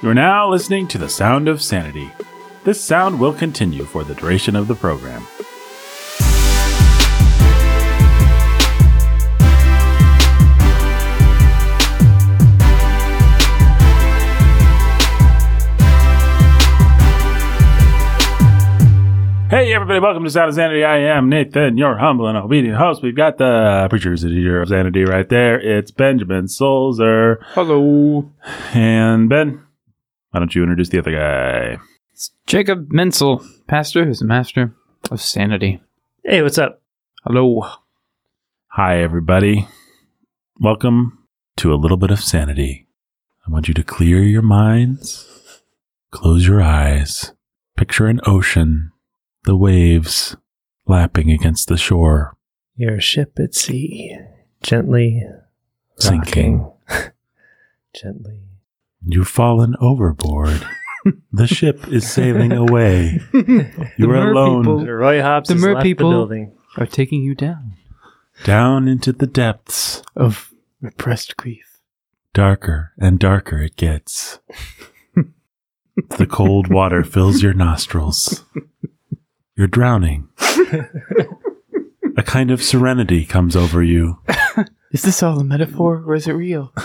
You are now listening to the sound of sanity. This sound will continue for the duration of the program. Hey everybody, welcome to Sound of Sanity. I am Nathan, your humble and obedient host. We've got the preacher's of sanity right there. It's Benjamin Solzer. Hello. And Ben, why don't you introduce the other guy? It's Jacob Menzel, pastor who's the master of sanity. Hey, what's up? Hello. Hi everybody. Welcome to a little bit of sanity. I want you to clear your minds, close your eyes, picture an ocean, the waves lapping against the shore, You're ship at sea, gently sinking. gently. You've fallen overboard. the ship is sailing away. You are alone people Roy Hobbs The has mer left people- the building. are taking you down down into the depths. of repressed grief. Darker and darker it gets. the cold water fills your nostrils. You're drowning. a kind of serenity comes over you. Is this all a metaphor or is it real?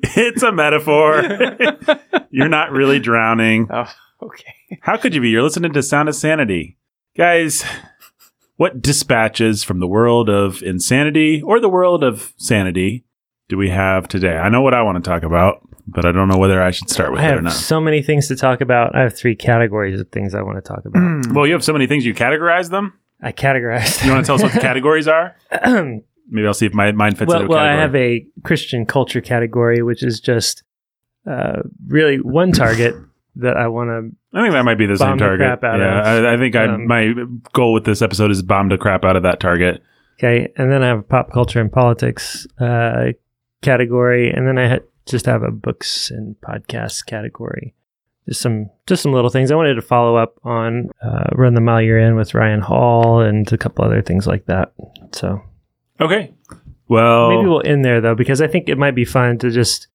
It's a metaphor. You're not really drowning. Oh, okay. How could you be? You're listening to Sound of Sanity. Guys, what dispatches from the world of insanity or the world of sanity do we have today? I know what I want to talk about, but I don't know whether I should start with I it or have not. so many things to talk about. I have three categories of things I want to talk about. Well, you have so many things you categorize them. I categorized. You want to tell us what the categories are? Maybe I'll see if my mind fits well, well, I have a Christian culture category, which is just uh, really one target that I want to. I think that might be the same the target. crap out yeah, of, I, I think I, um, my goal with this episode is bomb the crap out of that target. Okay, and then I have a pop culture and politics uh, category, and then I ha- just have a books and podcasts category. Just some, just some little things. I wanted to follow up on uh, "Run the Mile You're In" with Ryan Hall and a couple other things like that. So Okay. Well, maybe we'll end there though, because I think it might be fun to just.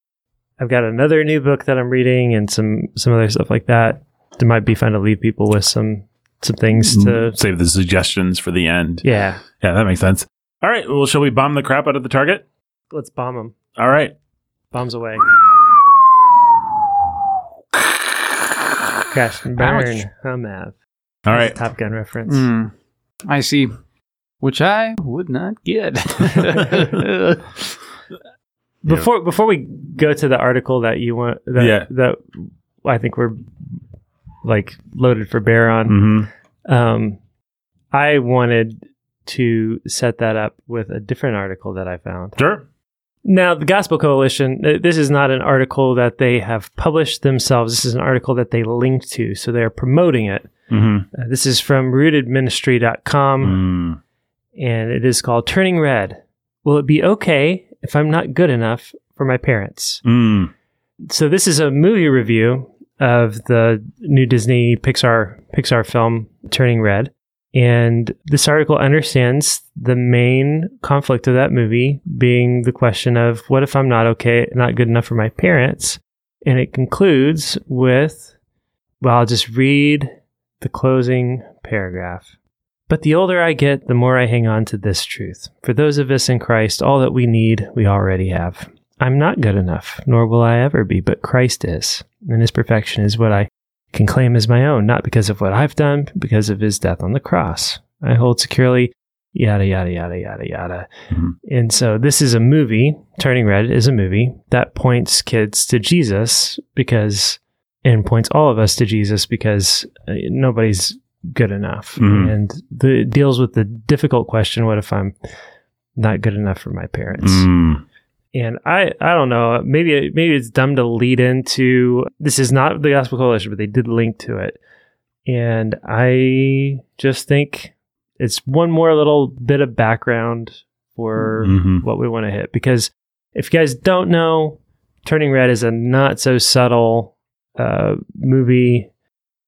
I've got another new book that I'm reading and some some other stuff like that. It might be fun to leave people with some some things to. save the suggestions for the end. Yeah, Yeah, that makes sense. All right. Well, shall we bomb the crap out of the target? let's bomb them. All right. Bombs away. Crash and burn. Ouch. I'm Mav. All right. Top Gun reference. Hmm. I see. Which I would not get. Before before we go to the article that you want that Yeah. that I think we're like loaded for bear on, hmm um, I wanted to set that up with a different article that I found. Sure. Now, the Gospel Coalition, this is not an article that they have published themselves. This is an article that they linked to. So they're promoting it. hmm Uh, this is from rootedministry.com Mm. And it is called Turning Red. Will it be okay if I'm not good enough for my parents? Mm. So this is a movie review of the new Disney Pixar Pixar film Turning Red. And this article understands the main conflict of that movie being the question of what if I'm not okay, not good enough for my parents? And it concludes with, well, I'll just read the closing paragraph. But the older I get, the more I hang on to this truth. For those of us in Christ, all that we need, we already have. I'm not good enough, nor will I ever be, but Christ is. And his perfection is what I can claim as my own, not because of what I've done, but because of his death on the cross. I hold securely, yada, yada, yada, yada, yada. Mhm. And so this is a movie, Turning Red is a movie that points kids to Jesus because, and points all of us to Jesus because uh, nobody's good enough. Mhm. And the, it deals with the difficult question what if I'm not good enough for my parents? Mm. And I, I don't know. Maybe maybe it's dumb to lead into this is not the Gospel Coalition, but they did link to it. And I just think it's one more little bit of background for Mhm. what we want to hit. Because if you guys don't know, Turning Red is a not so subtle uh, movie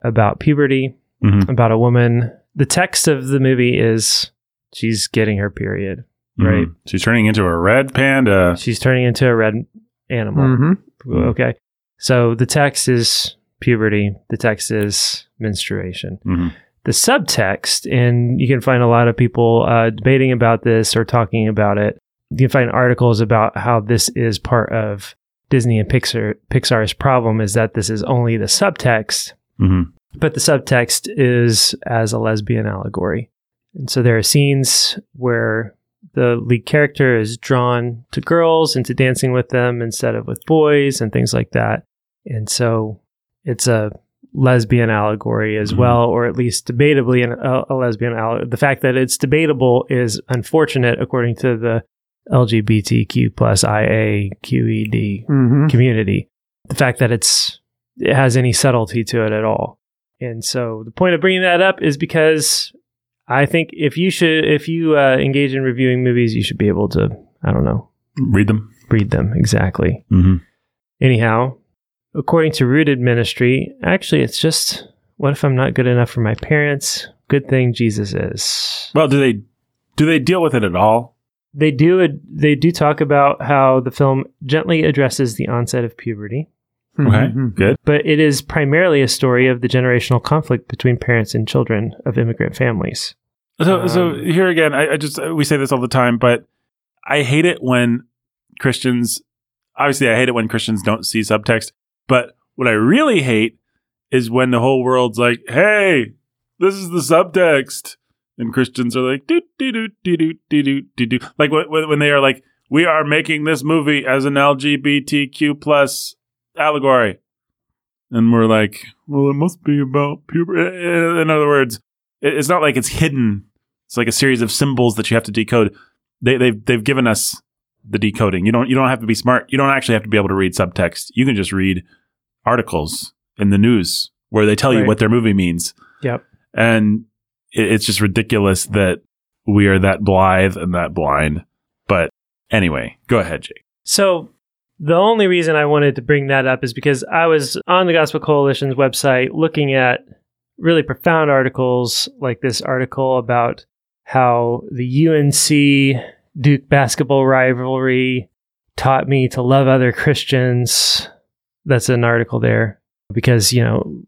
about puberty, Mhm. about a woman. The text of the movie is she's getting her period. Right. Mhm. She's turning into a red panda. She's turning into a red animal. Mm-hmm. Okay. So the text is puberty, the text is menstruation. hmm The subtext, and you can find a lot of people uh, debating about this or talking about it. You can find articles about how this is part of Disney and Pixar Pixar's problem is that this is only the subtext hmm but the subtext is as a lesbian allegory. And so there are scenes where the lead character is drawn to girls and to dancing with them instead of with boys and things like that. And so it's a lesbian allegory as Mhm. well, or at least debatably an, a, a lesbian allegory. The fact that it's debatable is unfortunate according to the LGBTQ plus IAQED Mm-hmm. community. The fact that it's it has any subtlety to it at all. And so the point of bringing that up is because I think if you should if you uh, engage in reviewing movies, you should be able to I don't know Read them. read them exactly. hmm Anyhow, according to Rooted Ministry, actually it's just what if I'm not good enough for my parents? Good thing Jesus is. Well, do they do they deal with it at all? They do they do talk about how the film gently addresses the onset of puberty. Mm-hmm. Okay, mm-hmm. good. But it is primarily a story of the generational conflict between parents and children of immigrant families. So, um, so here again, I, I just we say this all the time, but I hate it when Christians. Obviously, I hate it when Christians don't see subtext. But what I really hate is when the whole world's like, "Hey, this is the subtext," and Christians are like, "Do do do do do do do do," like when, when they are like, "We are making this movie as an LGBTQ plus allegory," and we're like, "Well, it must be about puberty." Eh, eh, in other words, it's not like it's hidden. It's like a series of symbols that you have to decode. They, they've they've given us the decoding. You don't you don't have to be smart. You don't actually have to be able to read subtext. You can just read articles in the news where they tell you what their movie means. Yep. And it, it's just ridiculous that we are that blithe and that blind. But anyway, go ahead, Jake. So, the only reason I wanted to bring that up is because I was on the Gospel Coalition's website looking at really profound articles like this article about how the UNC Duke basketball rivalry taught me to love other Christians. That's an article there because, you know,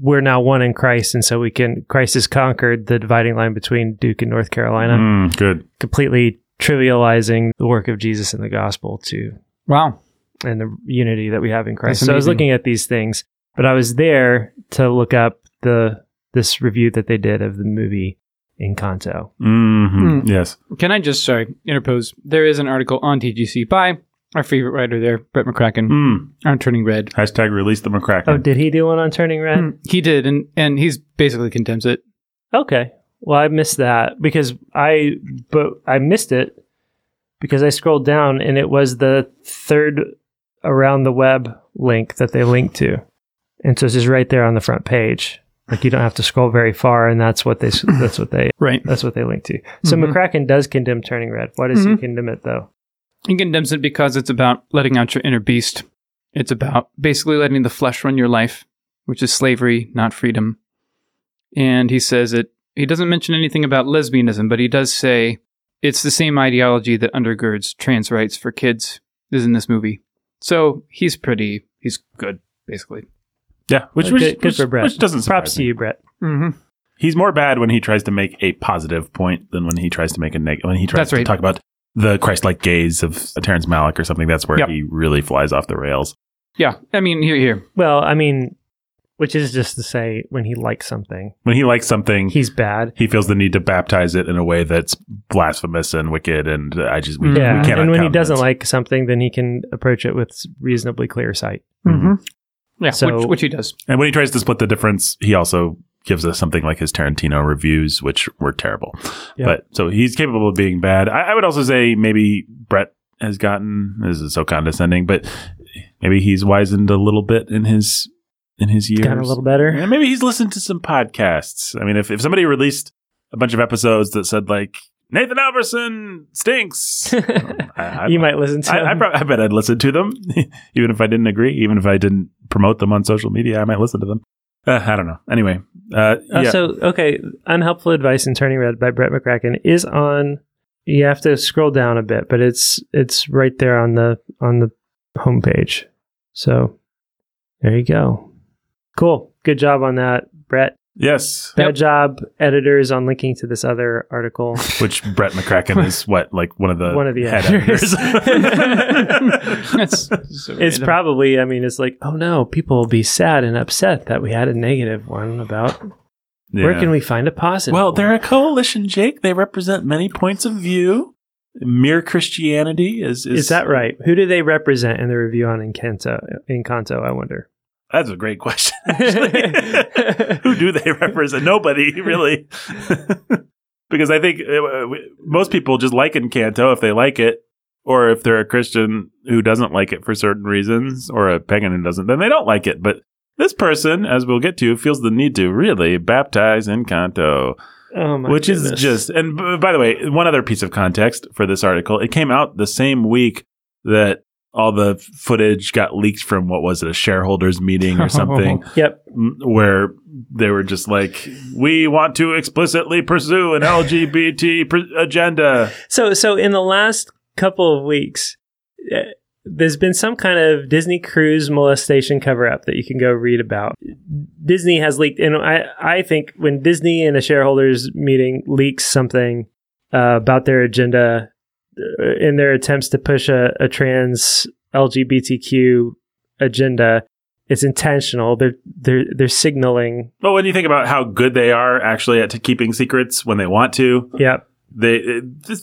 we're now one in Christ. And so we can, Christ has conquered the dividing line between Duke and North Carolina, Mm, good. completely trivializing the work of Jesus in the gospel to Wow. And the unity that we have in Christ. That's So I was looking at these things, but I was there to look up the this review that they did of the movie Encanto. hmm Mm. Yes. Can I just sorry interpose? There is an article on TGC by our favorite writer there, Brett McCracken, Mm. on Turning Red. Hashtag release the McCracken. Oh, did he do one on Turning Red? Mm, He did, and and he's basically condemns it. Okay. Well, I missed that because I but I missed it because I scrolled down and it was the third around the web link that they link to. And so it's just right there on the front page. Like you don't have to scroll very far and that's what they that's what they Right. That's what they link to. So Mhm. McCracken does condemn turning red. Why does Mhm. he condemn it though? He condemns it because it's about letting out your inner beast. It's about basically letting the flesh run your life, which is slavery, not freedom. And he says it. He doesn't mention anything about lesbianism, but he does say it's the same ideology that undergirds trans rights for kids is in this movie. So he's pretty. He's good, basically. yeah, which, Uh, which, good, good which, for Brett. which doesn't surprise Props to me. you, Brett. Mm-hmm. He's more bad when he tries to make a positive point than when he tries to make a negative. When he tries That's to right. talk about the Christ-like gaze of Terrence Malick or something, that's where Yep. he really flies off the rails. Yeah, I mean, here, here. Well, I mean, which is just to say when he likes something, When he likes something, he's bad. he feels the need to baptize it in a way that's blasphemous and wicked. And I just we, Yeah, we cannot and when he doesn't like something, then he can approach it with reasonably clear sight. Mhm. Yeah, So- which, which he does. and when he tries to split the difference, he also gives us something like his Tarantino reviews, which were terrible. Yeah. But so he's capable of being bad. I, I would also say maybe Brett has gotten this is so condescending, but maybe he's wizened a little bit in his in his years. Got a little better. Yeah, maybe he's listened to some podcasts. I mean, if, if somebody released a bunch of episodes that said like Nathan Alverson stinks, I, I, you might listen to. I, I, him. prob- I bet I'd listen to them, even if I didn't agree, even if I didn't promote them on social media. I might listen to them. Uh, I don't know. Anyway, uh, Uh. So, okay, unhelpful advice in Turning Red by Brett McCracken is on. You have to scroll down a bit, but it's it's right there on the on the homepage. So There you go. Cool. Good job on that, Brett. Yes. Bad Yep. job, editors, on linking to this other article. Which Brett McCracken is what, like one of the One of the head editors. editors. That's so It's random. probably, I mean, it's like, oh no, people will be sad and upset that we had a negative one about where can we find a positive? Well, one? they're a coalition, Jake. They represent many points of view. Mere Christianity is is, Is that right? Who do they represent in the review on Encanto? Encanto, I wonder. That's a great question. actually. Who do they represent? Nobody really, because I think uh, we- most people just like Encanto if they like it, or if they're a Christian who doesn't like it for certain reasons, or a pagan who doesn't, then they don't like it. But this person, as we'll get to, feels the need to really baptize Encanto. Oh my which is just and b- by the way one other piece of context for this article it came out the same week that all the footage got leaked from what was it a shareholders meeting or something Yep. where they were just like we want to explicitly pursue an lgbt pr- agenda So, so in the last couple of weeks, uh, there's been some kind of Disney cruise molestation cover up that you can go read about. Disney has leaked, and I, I think when Disney in a shareholders meeting leaks something uh, about their agenda in their attempts to push a, a trans LGBTQ agenda, it's intentional. They're they're they're signaling. but when you think about how good they are actually at keeping secrets when they want to Yep. they it, this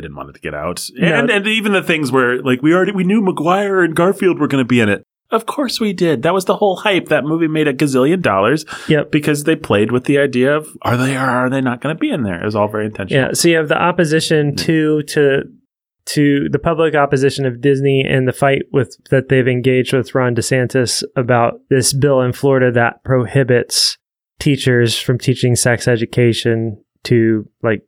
didn't want it to get out because they didn't want it to get out, No. and and even the things where like we already we knew Maguire and Garfield were going to be in it. Of course we did. That was the whole hype. That movie made a gazillion dollars Yep. because they played with the idea of are they or are they not going to be in there. It was all very intentional. Yeah, so you have the opposition to to to the public opposition of Disney and the fight with that they've engaged with Ron DeSantis about this bill in Florida that prohibits teachers from teaching sex education to like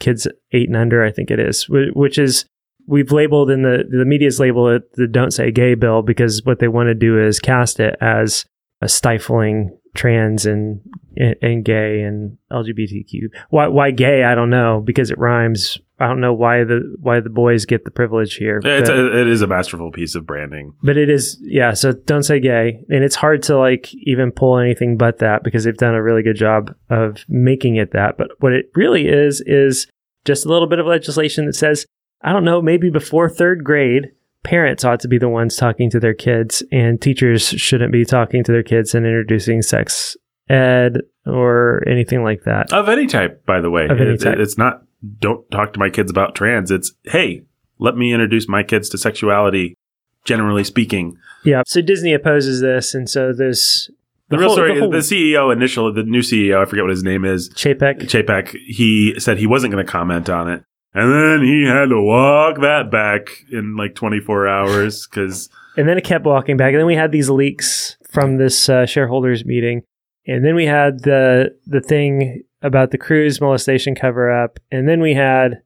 kids eight and under. I think it is, which is we've labeled in the the media's labeled it the "Don't Say Gay" bill because what they want to do is cast it as a stifling trans and and, and gay and LGBTQ. Why why gay? I don't know because it rhymes. I don't know why the why the boys get the privilege here. It's but, a, it is a masterful piece of branding. but it is yeah. So don't say gay, and it's hard to like even pull anything but that because they've done a really good job of making it that. But what it really is is just a little bit of legislation that says I don't know maybe before third grade. Parents ought to be the ones talking to their kids, and teachers shouldn't be talking to their kids and introducing sex ed or anything like that. Of any type, by the way. Of any It- type. it's not don't talk to my kids about trans. It's hey, let me introduce my kids to sexuality, generally speaking. Yeah. So Disney opposes this, and so there's The, real whole- story, whole- the CEO initial, the new CEO, I forget what his name is, Chapek. Chapek, he said he wasn't going to comment on it. And then he had to walk that back in like 24 hours because And then it kept walking back. And then we had these leaks from this uh, shareholders meeting. And then we had the the thing about the cruise molestation cover up. And then we had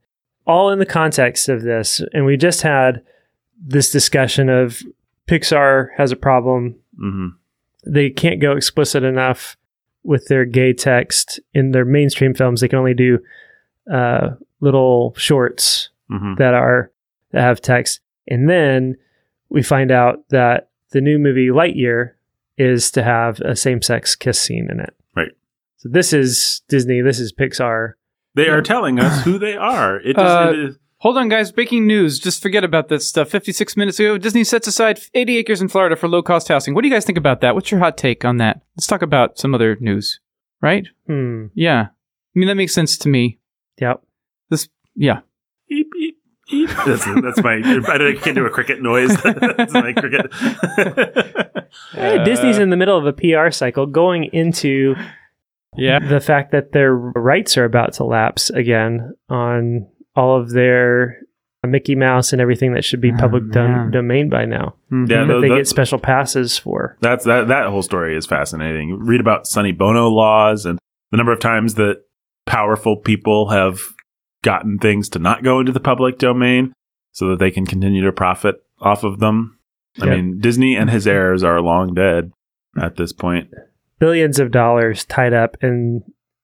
all in the context of this. And we just had this discussion of Pixar has a problem. mhm. They can't go explicit enough with their gay text in their mainstream films. They can only do uh, little shorts Mhm. that are that have text. And then we find out that the new movie Lightyear is to have a same-sex kiss scene in it. Right. So this is Disney. This is Pixar. they Yeah. are telling us who they are. It just, Uh, it is, Hold on, guys. Breaking news. Just forget about this stuff. 56 minutes ago, Disney sets aside 80 acres in Florida for low cost housing. What do you guys think about that? What's your hot take on that? Let's talk about some other news, right? Hmm. Yeah. I mean, that makes sense to me. Yep. This, yeah. Eep, eep, eep. That's, that's my. I can't do a cricket noise. that's my cricket. Hey, Disney's in the middle of a PR cycle going into Yeah. the fact that their rights are about to lapse again on all of their Mickey Mouse and everything that should be Oh, public dom- domain by now. Mhm. Yeah, that the- they the- get special passes for. That's that. That whole story is fascinating. Read about Sonny Bono laws and the number of times that powerful people have gotten things to not go into the public domain so that they can continue to profit off of them. I Yep. mean, Disney and his heirs are long dead at this point. billions of dollars tied up in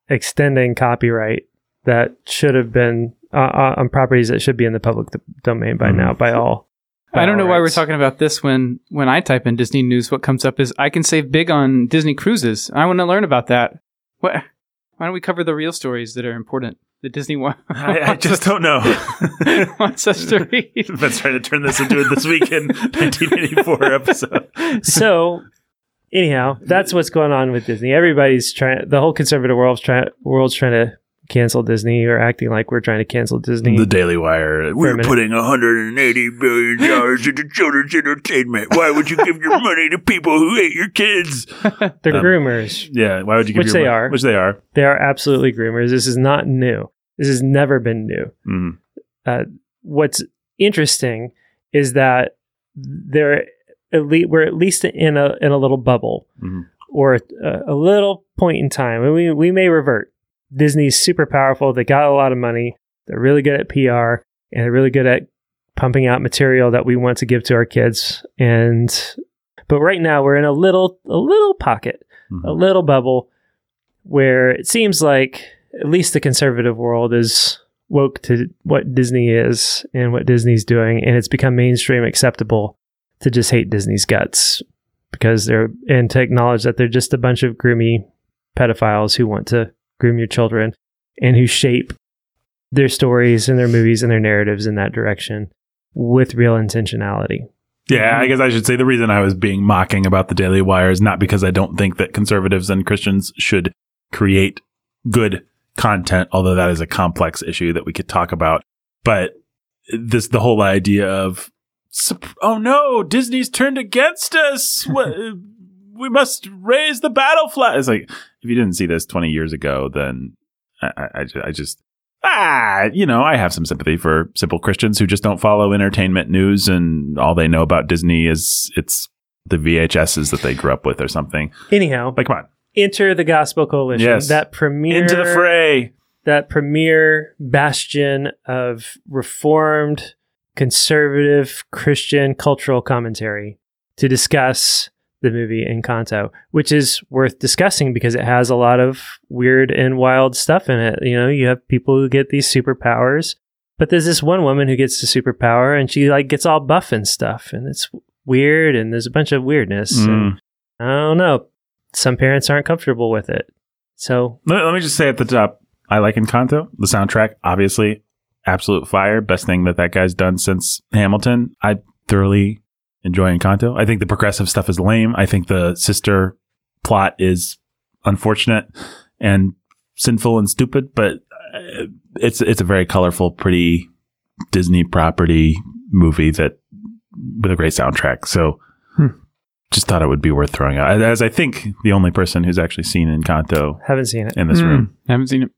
extending copyright that should have been uh, uh, on properties that should be in the public d- domain by Mhm. now by all. I don't know why we're talking about this when when I type in Disney news. What comes up is I can save big on Disney cruises. I want to learn about that. What? Why don't we cover the real stories that are important? The Disney one. I, I just don't know. wants us to read. Let's try to turn this into a This Week in 1984 episode. so anyhow, that's what's going on with Disney. Everybody's trying. The whole conservative world's trying. World's trying to cancel Disney or acting like we're trying to cancel Disney. The Daily Wire. We're putting 180 billion dollars into children's entertainment. Why would you give your money to people who hate your kids? They're Um, groomers. Yeah, why would you give Which your they money- are. Which they are. They are absolutely groomers. This is not new. This has never been new. Mhm. Uh, what's interesting is that they're at least we're at least in a in a little bubble Mhm. or a, a little point in time, and we we may revert. Disney's super powerful. They got a lot of money. They're really good at PR, and they're really good at pumping out material that we want to give to our kids. And but right now we're in a little a little pocket, Mhm. a little bubble where it seems like at least the conservative world is woke to what Disney is and what Disney's doing, and it's become mainstream acceptable to just hate Disney's guts because they're and to acknowledge that they're just a bunch of groomy pedophiles who want to groom your children and who shape their stories and their movies and their narratives in that direction with real intentionality. Yeah, I guess I should say the reason I was being mocking about the Daily Wire is not because I don't think that conservatives and Christians should create good content, although that is a complex issue that we could talk about. But this, the whole idea of, oh no, Disney's turned against us. We must raise the battle flag. It's like, if you didn't see this 20 years ago, then I, I, I just, ah, you know, I have some sympathy for simple Christians who just don't follow entertainment news and all they know about Disney is it's the VHSs that they grew up with or something. Anyhow, But come on, enter the Gospel Coalition. Yes. That premier into the fray. that premier bastion of reformed conservative Christian cultural commentary to discuss the movie Encanto, which is worth discussing because it has a lot of weird and wild stuff in it. You know, you have people who get these superpowers, but there's this one woman who gets the superpower and she like gets all buff and stuff and it's weird and there's a bunch of weirdness. And Mm. I don't know. Some parents aren't comfortable with it. So Let, let me just say at the top, I like Encanto. The soundtrack, obviously, absolute fire. Best thing that that guy's done since Hamilton. I thoroughly enjoy Encanto. I think the progressive stuff is lame. I think the sister plot is unfortunate and sinful and stupid, but uh, it's it's a very colorful, pretty Disney property movie that with a great soundtrack. So. Hmm. Just thought it would be worth throwing out. As I think the only person who's actually seen Encanto haven't seen it. in this Hmm, room. haven't seen it.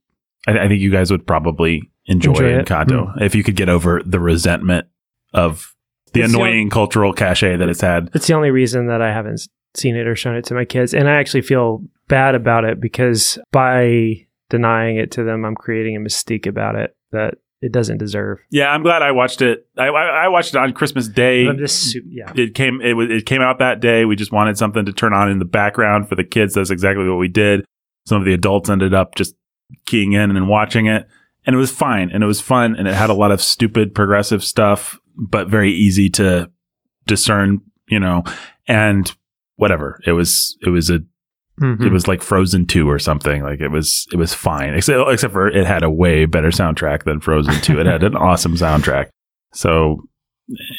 I, I think you guys would probably enjoy, Enjoy it. Encanto if you could get over the resentment of the It's the annoying cultural cachet that it's had. It's the only reason that I haven't seen it or shown it to my kids. And I actually feel bad about it because by denying it to them, I'm creating a mystique about it that it doesn't deserve. Yeah, I'm glad I watched it. I, I, I watched it on Christmas Day. I'm just, yeah. it came it was it came out that day. We just wanted something to turn on in the background for the kids. That's exactly what we did. Some of the adults ended up just keying in and watching it, and it was fine and it was fun and it had a lot of stupid progressive stuff, but very easy to discern. You know, and whatever it was, it was a Mhm. it was like Frozen Two or something. Like it was it was fine, except except for it had a way better soundtrack than Frozen Two. It had an awesome soundtrack. So,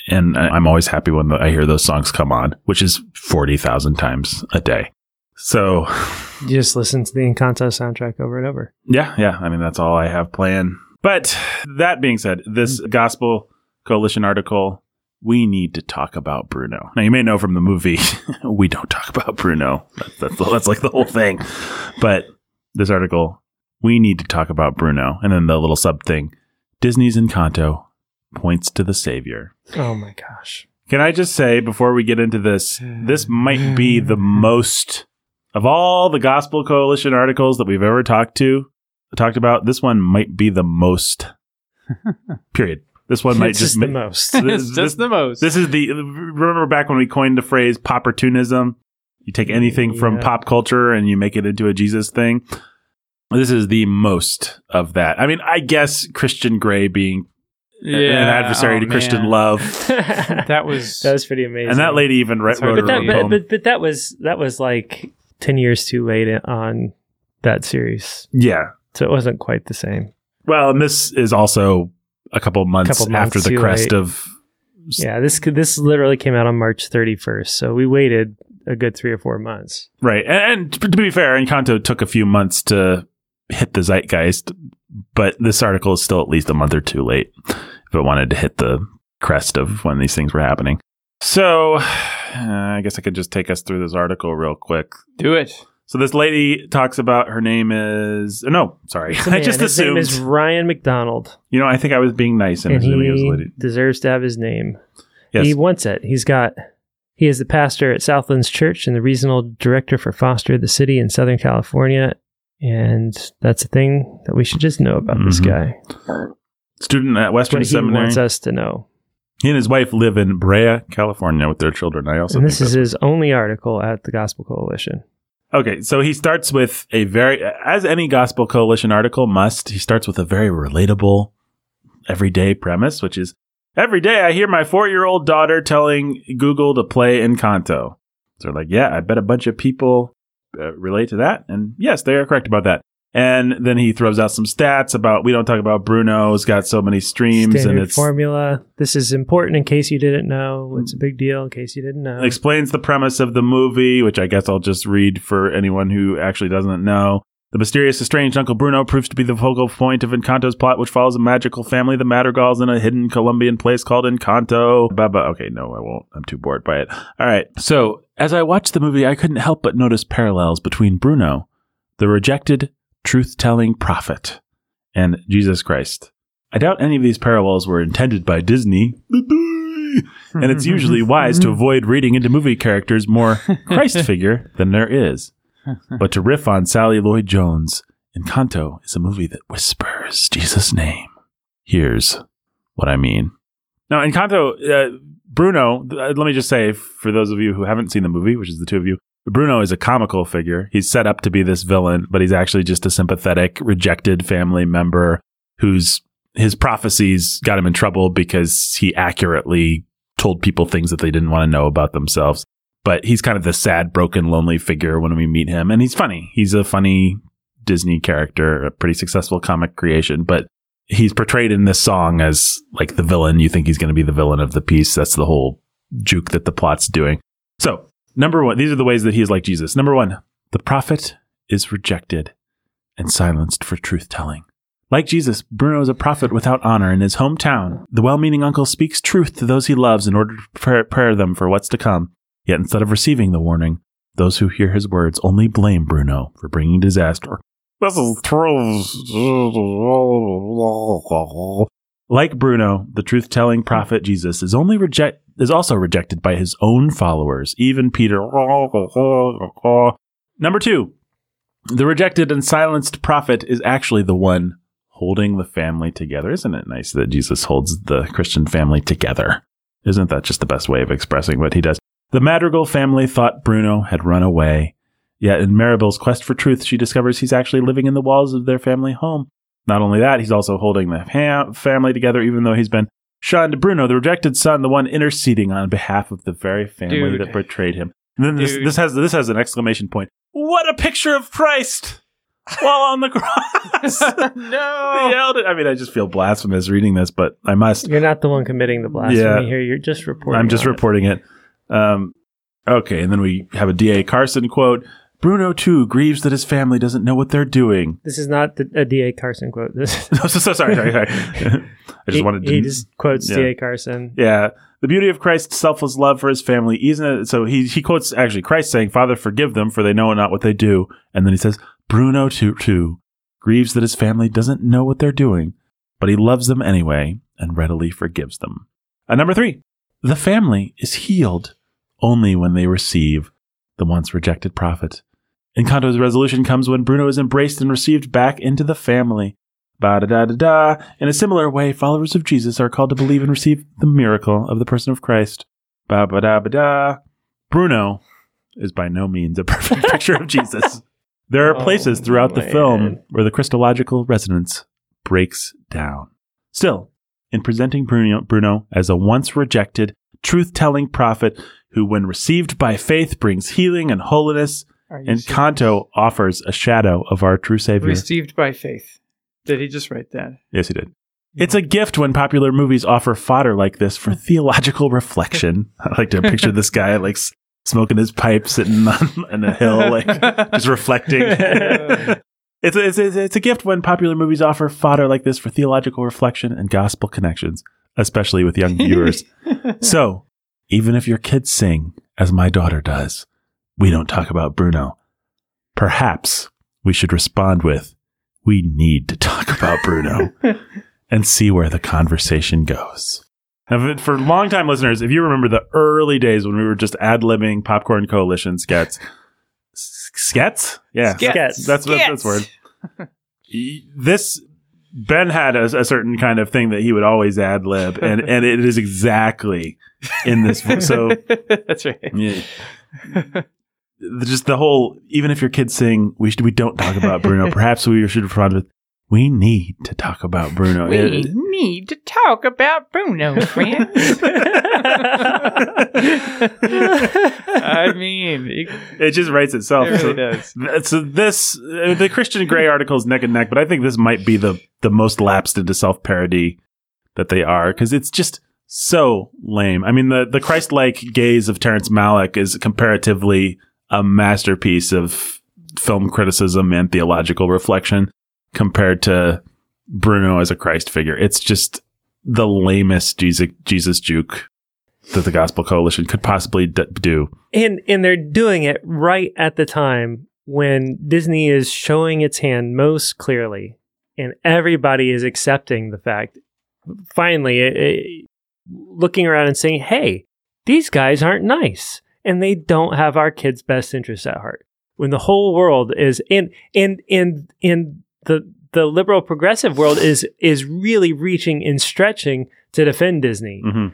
and I'm always happy when I hear those songs come on, which is forty thousand times a day. So, You just listen to the Encanto soundtrack over and over. yeah, yeah. I mean, that's all I have planned. But that being said, this Gospel Coalition article, we need to talk about Bruno. Now, you may know from the movie, we don't talk about Bruno. That's, that's, that's like the whole thing. But this article, we need to talk about Bruno. And then the little sub thing Disney's Encanto points to the Savior. Oh my gosh. Can I just say before we get into this, this might be the most of all the Gospel Coalition articles that we've ever talked to, talked about. This one might be the most. Period. This one might it's just just the ma- most. This- it's just this- the most. This is the remember back when we coined the phrase popportunism. You take anything from pop culture and you make it into a Jesus thing. This is the most of that. I mean, I guess Christian Grey being an adversary oh, to Christian love. That was that was pretty amazing. And that lady even re- wrote to her but that, own poem. but, but, but that was that was like ten years too late on that series, yeah. so it wasn't quite the same. Well, and this is also a couple months Couple months after the crest late. of. Yeah, this this literally came out on March 31st, so we waited a good three or four months. Right. And, and to be fair, Encanto took a few months to hit the zeitgeist, but this article is still at least a month or two late if it wanted to hit the crest of when these things were happening. So uh, I guess I could just take us through this article real quick. do it. So this lady talks about her name is oh, no, sorry, I just His name assumed. is Ryan McDonald, you know, I think I was being nice and, and assuming it was a he lady. deserves to have his name. Yes, He wants it. He's got. He is the pastor at Southlands Church and the regional director for Foster the City in Southern California. And that's a thing that we should just know about this Mhm. guy. student at Western What he Seminary. wants us to know. He and his wife live in Brea, California, with their children. I also And think this is that's- his only article at the Gospel Coalition. Okay, so he starts with a very, as any Gospel Coalition article must, he starts with a very relatable, everyday premise, which is every day I hear my four year old daughter telling Google to play Encanto. So like, yeah, I bet a bunch of people uh, relate to that. And yes, they are correct about that. And then he throws out some stats about, we don't talk about Bruno's got so many streams Standard and it's formula. This is important in case you didn't know. It's a big deal in case you didn't know. explains the premise of the movie, which I guess I'll just read for anyone who actually doesn't know. The mysterious, estranged Uncle Bruno proves to be the focal point of Encanto's plot, which follows a magical family, the Madrigals, in a hidden Colombian place called Encanto. Blah. Okay, no, I won't. I'm too bored by it. All right. So, as I watched the movie, I couldn't help but notice parallels between Bruno, the rejected, truth telling prophet, and Jesus Christ. I doubt any of these parallels were intended by Disney. and it's usually wise to avoid reading into movie characters more Christ figure than there is. But to riff on Sally Lloyd Jones, Encanto is a movie that whispers Jesus' name. Here's what I mean. Now, Encanto, uh, Bruno, uh, let me just say, for those of you who haven't seen the movie, which is the two of you, Bruno is a comical figure. He's set up to be this villain, but he's actually just a sympathetic, rejected family member whose his prophecies got him in trouble because he accurately told people things that they didn't want to know about themselves. But he's kind of the sad, broken, lonely figure when we meet him. And he's funny. He's a funny Disney character, a pretty successful comic creation. But he's portrayed in this song as like the villain. You think he's going to be the villain of the piece. That's the whole juke that the plot's doing. So, number one, these are the ways that he is like Jesus. Number one, the prophet is rejected and silenced for truth telling. Like Jesus, Bruno is a prophet without honor in his hometown. The well meaning uncle speaks truth to those he loves in order to prepare, them for what's to come. Yet instead of receiving the warning, those who hear his words only blame Bruno for bringing disaster. This is. Like Bruno, the truth telling prophet Jesus is only reject is also rejected by his own followers, even Peter. Number two, the rejected and silenced prophet is actually the one holding the family together. Isn't it nice that Jesus holds the Christian family together? Isn't that just the best way of expressing what he does? The Madrigal family thought Bruno had run away. Yet in Mirabel's quest for truth, she discovers he's actually living in the walls of their family home. Not only that, he's also holding the ha- family together, even though he's been shunned. Bruno, the rejected son, the one interceding on behalf of the very family Dude. that betrayed him. And then this, this has this has an exclamation point. What a picture of Christ while on the cross! No. yelled it. I mean, I just feel blasphemous reading this, but I must. You're not the one committing the blasphemy Yeah. here. You're just reporting. I'm just on it. reporting it. Um, okay, and then we have a D.A. Carson quote. Bruno too grieves that his family doesn't know what they're doing. This is not the, a D.A. Carson quote. This so, so sorry, sorry, sorry. I just he, wanted to. he just quotes yeah. D.A. Carson. yeah, the beauty of Christ's selfless love for his family, isn't it? So he he quotes actually Christ saying, "Father, forgive them, for they know not what they do." And then he says, "Bruno too too grieves that his family doesn't know what they're doing, but he loves them anyway and readily forgives them." And number three, the family is healed only when they receive the once rejected prophet. Encanto's resolution comes when Bruno is embraced and received back into the family. Ba da da da da. In a similar way, followers of Jesus are called to believe and receive the miracle of the person of Christ. Ba ba da ba da. Bruno is by no means a perfect picture of Jesus. There are Oh, places throughout the film where the Christological resonance breaks down. Still, in presenting Bruno, Bruno as a once rejected, truth telling prophet who, when received by faith, brings healing and holiness. And serious? Kanto offers a shadow of our true Savior. received by faith. Did he just write that? Yes, he did. It's a gift when popular movies offer fodder like this for theological reflection. I like to picture this guy like smoking his pipe, sitting on, on a hill, like just reflecting. it's, a, it's, a, it's a gift when popular movies offer fodder like this for theological reflection and gospel connections, especially with young viewers. so, even if your kids sing, as my daughter does, we don't talk about Bruno. Perhaps we should respond with, we need to talk about Bruno and see where the conversation goes. Now, if- for longtime listeners, if you remember the early days when we were just ad libbing Popcorn Coalition skets, S- skets? Yeah, Skets. That's, that's, that's the word. This Ben had a, a certain kind of thing that he would always ad lib, and and it is exactly in this. So that's right. yeah. Just the whole even if your kids sing we should we don't talk about bruno perhaps we should respond with we need to talk about bruno It- need to talk about Bruno, friends. I mean, it, it just writes itself it so, does. th- so this uh, the christian gray article is neck and neck but i think this might be the the most lapsed into self-parody that they are because it's just so lame. I mean the the christ-like gaze of terrence malick is comparatively a masterpiece of film criticism and theological reflection compared to bruno as a christ figure. It's just the lamest jesus jesus juke that the gospel coalition could possibly d- do. And and they're doing it right at the time when Disney is showing its hand most clearly, and everybody is accepting the fact. Finally, eh, eh, looking around and saying, "Hey, these guys aren't nice, and they don't have our kids' best interests at heart." When the whole world is in in in in the the liberal progressive world is is really reaching and stretching to defend Disney. hmm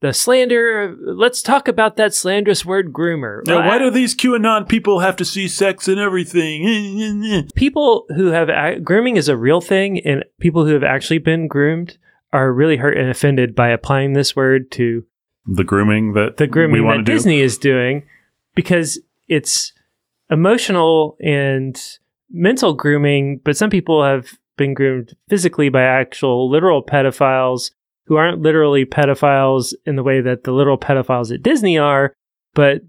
The slander. Let's talk about that slanderous word, groomer. Now, Well, why I- do these QAnon people have to see sex and everything? people who have grooming is a real thing, and people who have actually been groomed are really hurt and offended by applying this word to The grooming that the grooming that do. Disney is doing because it's emotional and mental grooming, but some people have been groomed physically by actual literal pedophiles who aren't literally pedophiles in the way that the literal pedophiles at Disney are, but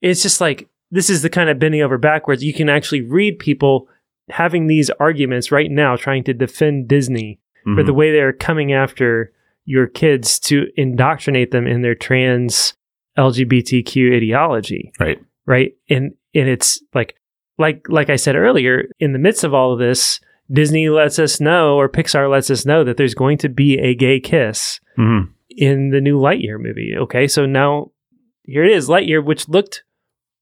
it's just like this is the kind of bending over backwards. You can actually read people having these arguments right now trying to defend Disney for Mhm. the way they're coming after your kids to indoctrinate them in their trans LGBTQ ideology, right. right? And and it's like like like I said earlier, in the midst of all of this, Disney lets us know or Pixar lets us know that there's going to be a gay kiss Mhm. in the new Lightyear movie. Okay, so now here it is, Lightyear, which looked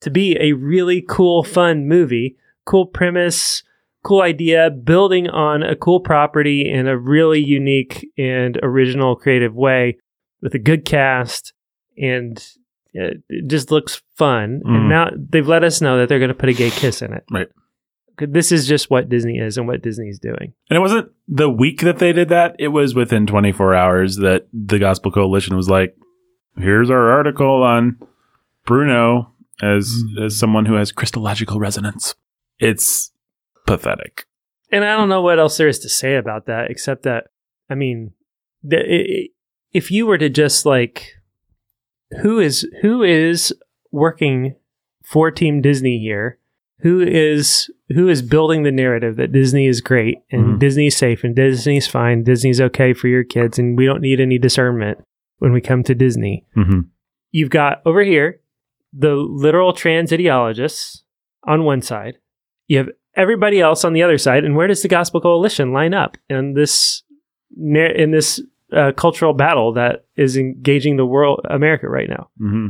to be a really cool, fun movie, cool premise, cool idea, building on a cool property in a really unique and original, creative way with a good cast, and it, it just looks fun. Mhm. And now they've let us know that they're going to put a gay kiss in it. Right. This is just what Disney is and what Disney's doing. And it wasn't the week that they did that. It was within 24 hours that the Gospel Coalition was like, here's our article on Bruno as, as someone who has Christological resonance. It's pathetic. And I don't know what else there is to say about that, except that, I mean, the, i- i- if you were to just like, who is who is working for Team Disney here? Who is who is building the narrative that Disney is great and Mhm. Disney's safe and Disney's fine, Disney's okay for your kids, and we don't need any discernment when we come to Disney. Mm-hmm. You've got over here the literal trans ideologists on one side. You have everybody else on the other side, and where does the Gospel Coalition line up in this in this uh, cultural battle that is engaging the world, America right now? Mm-hmm.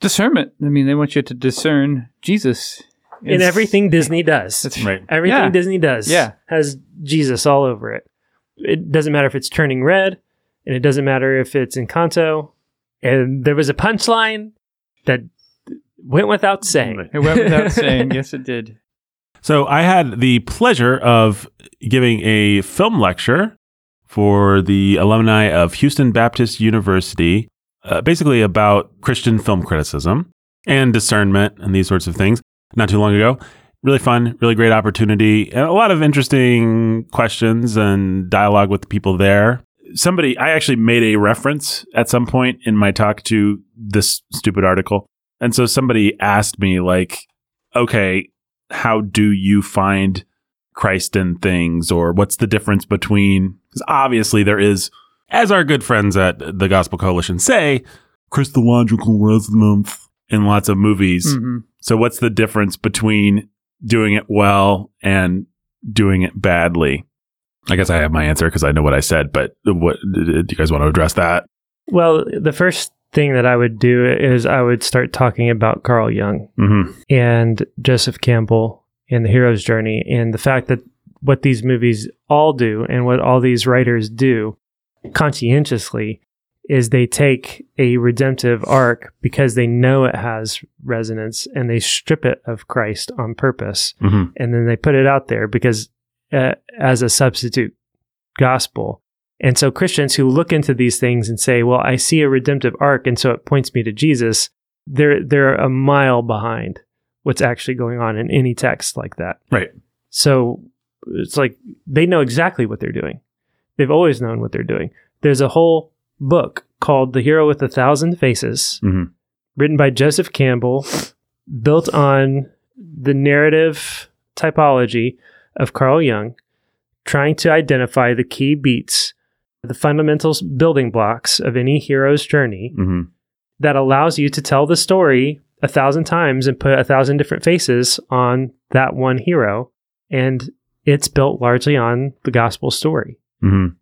Discernment. I mean, they want you to discern Jesus In everything Disney does, That's Right. everything Yeah. Disney does, Yeah. has Jesus all over it. It doesn't matter if it's turning red, and it doesn't matter if it's in Encanto. And there was a punchline that went without saying. It went without saying. Yes, it did. So I had the pleasure of giving a film lecture for the alumni of Houston Baptist University, uh, basically about Christian film criticism and discernment and these sorts of things not too long ago. Really fun, really great opportunity, and a lot of interesting questions and dialogue with the people there. Somebody, I actually made a reference at some point in my talk to this stupid article. And so somebody asked me, like, okay, how do you find Christ in things? Or what's the difference between, because obviously there is, as our good friends at the Gospel Coalition say, Christological resonance in lots of movies. hmm So what's the difference between doing it well and doing it badly? I guess I have my answer because I know what I said, but what do you guys want to address that? Well, the first thing that I would do is I would start talking about Carl Jung Mm-hmm. and Joseph Campbell and the hero's journey and the fact that what these movies all do and what all these writers do conscientiously is they take a redemptive arc because they know it has resonance and they strip it of Christ on purpose Mm-hmm. and then they put it out there because uh, as a substitute gospel. And so Christians who look into these things and say, "Well, I see a redemptive arc and so it points me to Jesus." They're they're a mile behind what's actually going on in any text like that. Right. So it's like they know exactly what they're doing. They've always known what they're doing. There's a whole book called The Hero with a Thousand Faces Mhm. written by Joseph Campbell, built on the narrative typology of Carl Jung, trying to identify the key beats, the fundamental building blocks of any hero's journey Mm-hmm. that allows you to tell the story a thousand times and put a thousand different faces on that one hero. And it's built largely on the gospel story. Mm-hmm.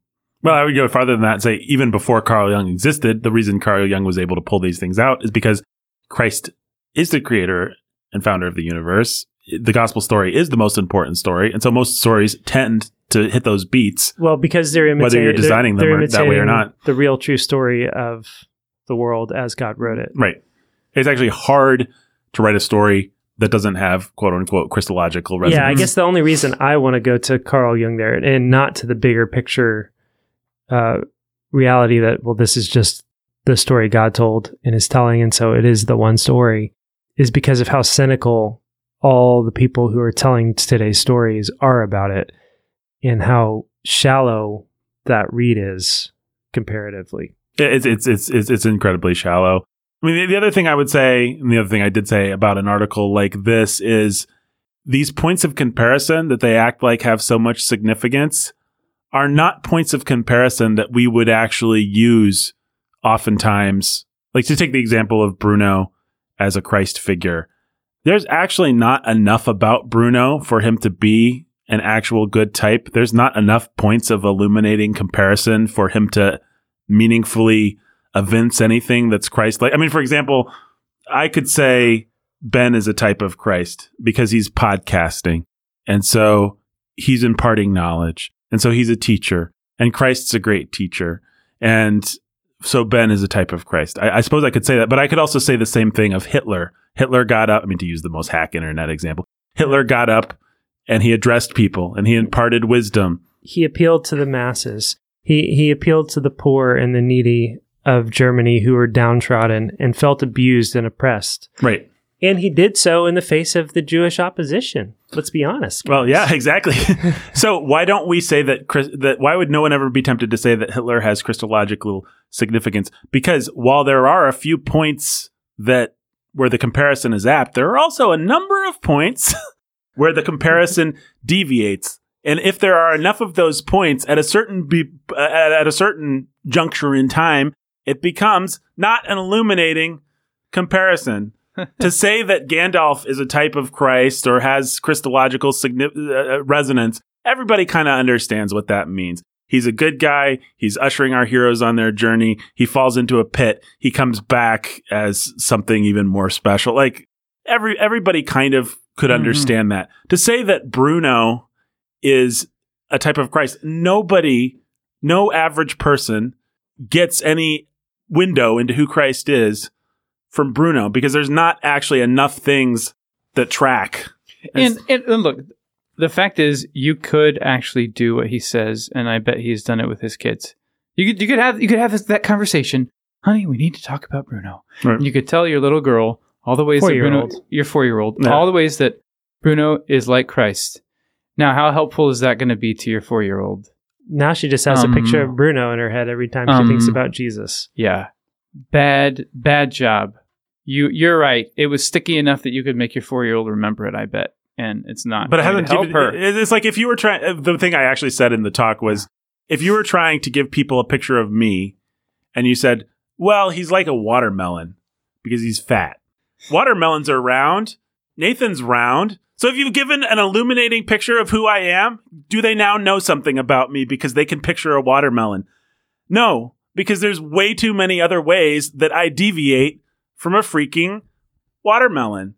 Well, I would go farther than that and say even before Carl Jung existed, the reason Carl Jung was able to pull these things out is because Christ is the creator and founder of the universe. The gospel story is the most important story, and so most stories tend to hit those beats. Well, because they're imitating, Whether you're designing them they're, that way or not. the real true story of the world as God wrote it. Right. It's actually hard to write a story that doesn't have quote unquote Christological resonance. Yeah, I guess the only reason I want to go to Carl Jung there and not to the bigger picture uh, reality that, well, this is just the story God told and is telling, and so it is the one story, is because of how cynical all the people who are telling today's stories are about it and how shallow that read is comparatively. It's it's it's it's, incredibly shallow. I mean, the other thing I would say, and the other thing I did say about an article like this is these points of comparison that they act like have so much significance are not points of comparison that we would actually use oftentimes. Like to take the example of Bruno as a Christ figure, there's actually not enough about Bruno for him to be an actual good type. There's not enough points of illuminating comparison for him to meaningfully evince anything that's Christ like. I mean, for example, I could say Ben is a type of Christ because he's podcasting. And so he's imparting knowledge. And so he's a teacher. And Christ's a great teacher. And so Ben is a type of Christ. I, I suppose I could say that, but I could also say the same thing of Hitler. Hitler got up, I mean, to use the most hack internet example, Hitler got up and he addressed people and he imparted wisdom. He appealed to the masses. He he appealed to the poor and the needy of Germany who were downtrodden and felt abused and oppressed. Right. And he did so in the face of the Jewish opposition. Let's be honest. Well, yeah, exactly. so why don't we say that Chris, that why would no one ever be tempted to say that Hitler has Christological significance? Because while there are a few points that where the comparison is apt, there are also a number of points where the comparison deviates. And if there are enough of those points at a certain be, at, at a certain juncture in time, it becomes not an illuminating comparison to say that Gandalf is a type of Christ or has Christological signi- uh, resonance, everybody kind of understands what that means. He's a good guy. He's ushering our heroes on their journey. He falls into a pit. He comes back as something even more special. Like every everybody kind of could Mhm. understand that. To say that Bruno is a type of Christ, nobody, no average person gets any window into who Christ is from Bruno because there's not actually enough things that track. And, and and look, the fact is, you could actually do what he says, and I bet he's done it with his kids. You could, you could have, you could have this, that conversation, honey. We need to talk about Bruno. Right. And you could tell your little girl all the ways that Bruno, Four-year-old. your four-year-old, Yeah. all the ways that Bruno is like Christ. Now, how helpful is that going to be to your four-year-old? Now she just has Um, a picture of Bruno in her head every time she thinks um, about Jesus. Yeah, bad, bad job. You, you're right. It was sticky enough that you could make your four-year-old remember it. I bet, and it's not. But hasn't to help her. It's like if you were trying. uh, The thing I actually said in the talk was, if you were trying to give people a picture of me, and you said, "Well, he's like a watermelon because he's fat." Watermelons are round. Nathan's round. So if you've given an illuminating picture of who I am, do they now know something about me because they can picture a watermelon? No, because there's way too many other ways that I deviate from a freaking watermelon.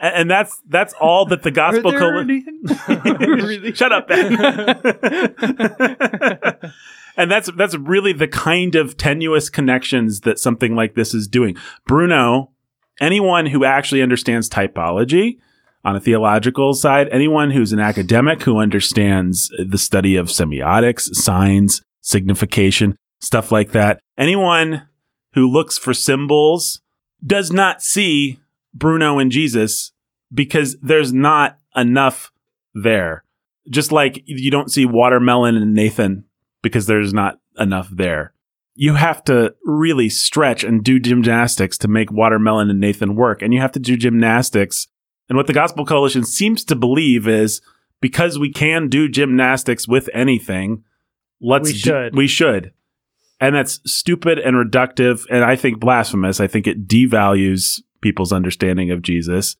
A- And that's that's all that the gospel coalition. any- Shut up, Ben. and that's that's really the kind of tenuous connections that something like this is doing. Bruno, anyone who actually understands typology on a theological side, anyone who's an academic who understands the study of semiotics, signs, signification, stuff like that, anyone who looks for symbols does not see Bruno and Jesus because there's not enough there. Just like you don't see watermelon and Nathan because there's not enough there. You have to really stretch and do gymnastics to make watermelon and Nathan work. And you have to do gymnastics. And what the Gospel Coalition seems to believe is because we can do gymnastics with anything, let's We do- should. we should. And that's stupid and reductive and I think blasphemous. I think it devalues people's understanding of Jesus.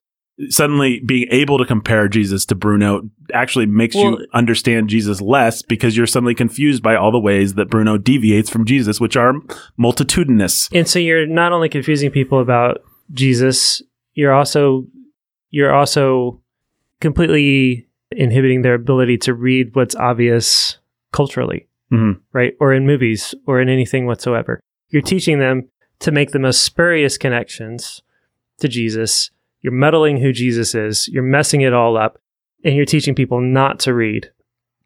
Suddenly being able to compare Jesus to Bruno actually makes Well- you understand Jesus less because you're suddenly confused by all the ways that Bruno deviates from Jesus, which are multitudinous. And so you're not only confusing people about Jesus, you're also you're also completely inhibiting their ability to read what's obvious culturally, Mhm. right? Or in movies or in anything whatsoever. You're teaching them to make the most spurious connections to Jesus. You're muddling who Jesus is. You're messing it all up. And you're teaching people not to read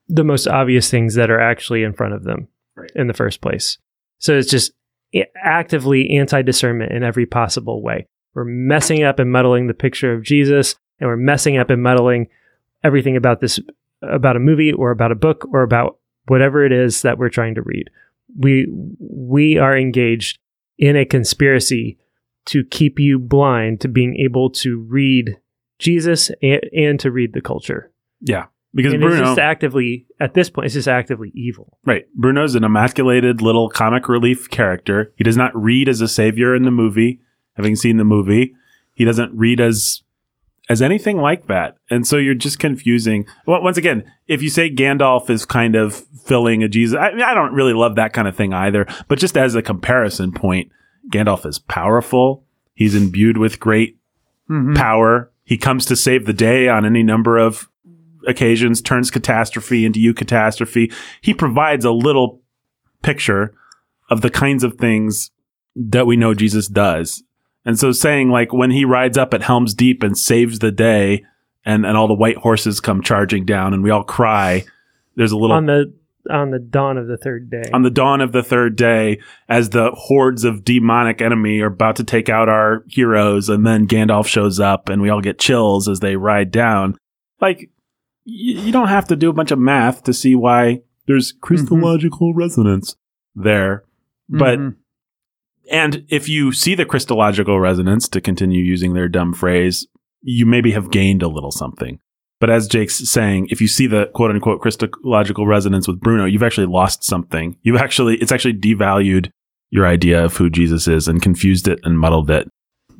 the most obvious things that are actually in front of them Right. in the first place. So it's just eh, actively anti discernment in every possible way. We're messing up and muddling the picture of Jesus, and we're messing up and muddling everything about this, about a movie or about a book or about whatever it is that we're trying to read. We we are engaged in a conspiracy to keep you blind to being able to read Jesus and, and to read the culture. Yeah. Because and it's Bruno, just actively at this point, it's just actively evil. right. Bruno's an emasculated little comic relief character. He does not read as a savior in the movie, having seen the movie. He doesn't read as as anything like that. And so you're just confusing. Well, once again, if you say Gandalf is kind of filling a Jesus, I, mean, I don't really love that kind of thing either. But just as a comparison point, Gandalf is powerful. He's imbued with great Mhm. power. He comes to save the day on any number of occasions, turns catastrophe into eucatastrophe. He provides a little picture of the kinds of things that we know Jesus does. And so saying like when he rides up at Helm's Deep and saves the day and, and all the white horses come charging down and we all cry, there's a little on the on the dawn of the third day. on the dawn of the third day as the hordes of demonic enemy are about to take out our heroes and then Gandalf shows up and we all get chills as they ride down. Like y- you don't have to do a bunch of math to see why there's Christological resonance there. But Mhm. and if you see the Christological resonance to continue using their dumb phrase, you maybe have gained a little something. But as Jake's saying, if you see the quote unquote Christological resonance with Bruno, you've actually lost something. You've actually, it's actually devalued your idea of who Jesus is and confused it and muddled it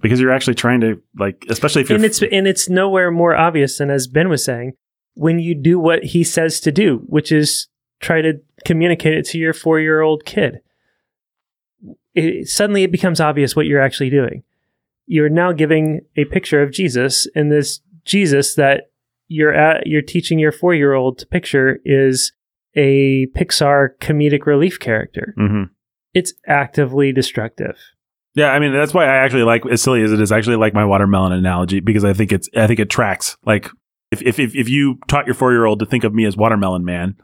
because you're actually trying to like, especially if you're, and it's and it's nowhere more obvious than as Ben was saying, when you do what he says to do, which is try to communicate it to your four year old kid. It, suddenly, it becomes obvious what you're actually doing. You're now giving a picture of Jesus, and this Jesus that you're at, you're teaching your four year old to picture is a Pixar comedic relief character. Mhm. It's actively destructive. Yeah, I mean that's why I actually like as silly as it is. I actually like my watermelon analogy because I think it's I think it tracks. Like If, if, if, if you taught your four year old to think of me as Watermelon Man,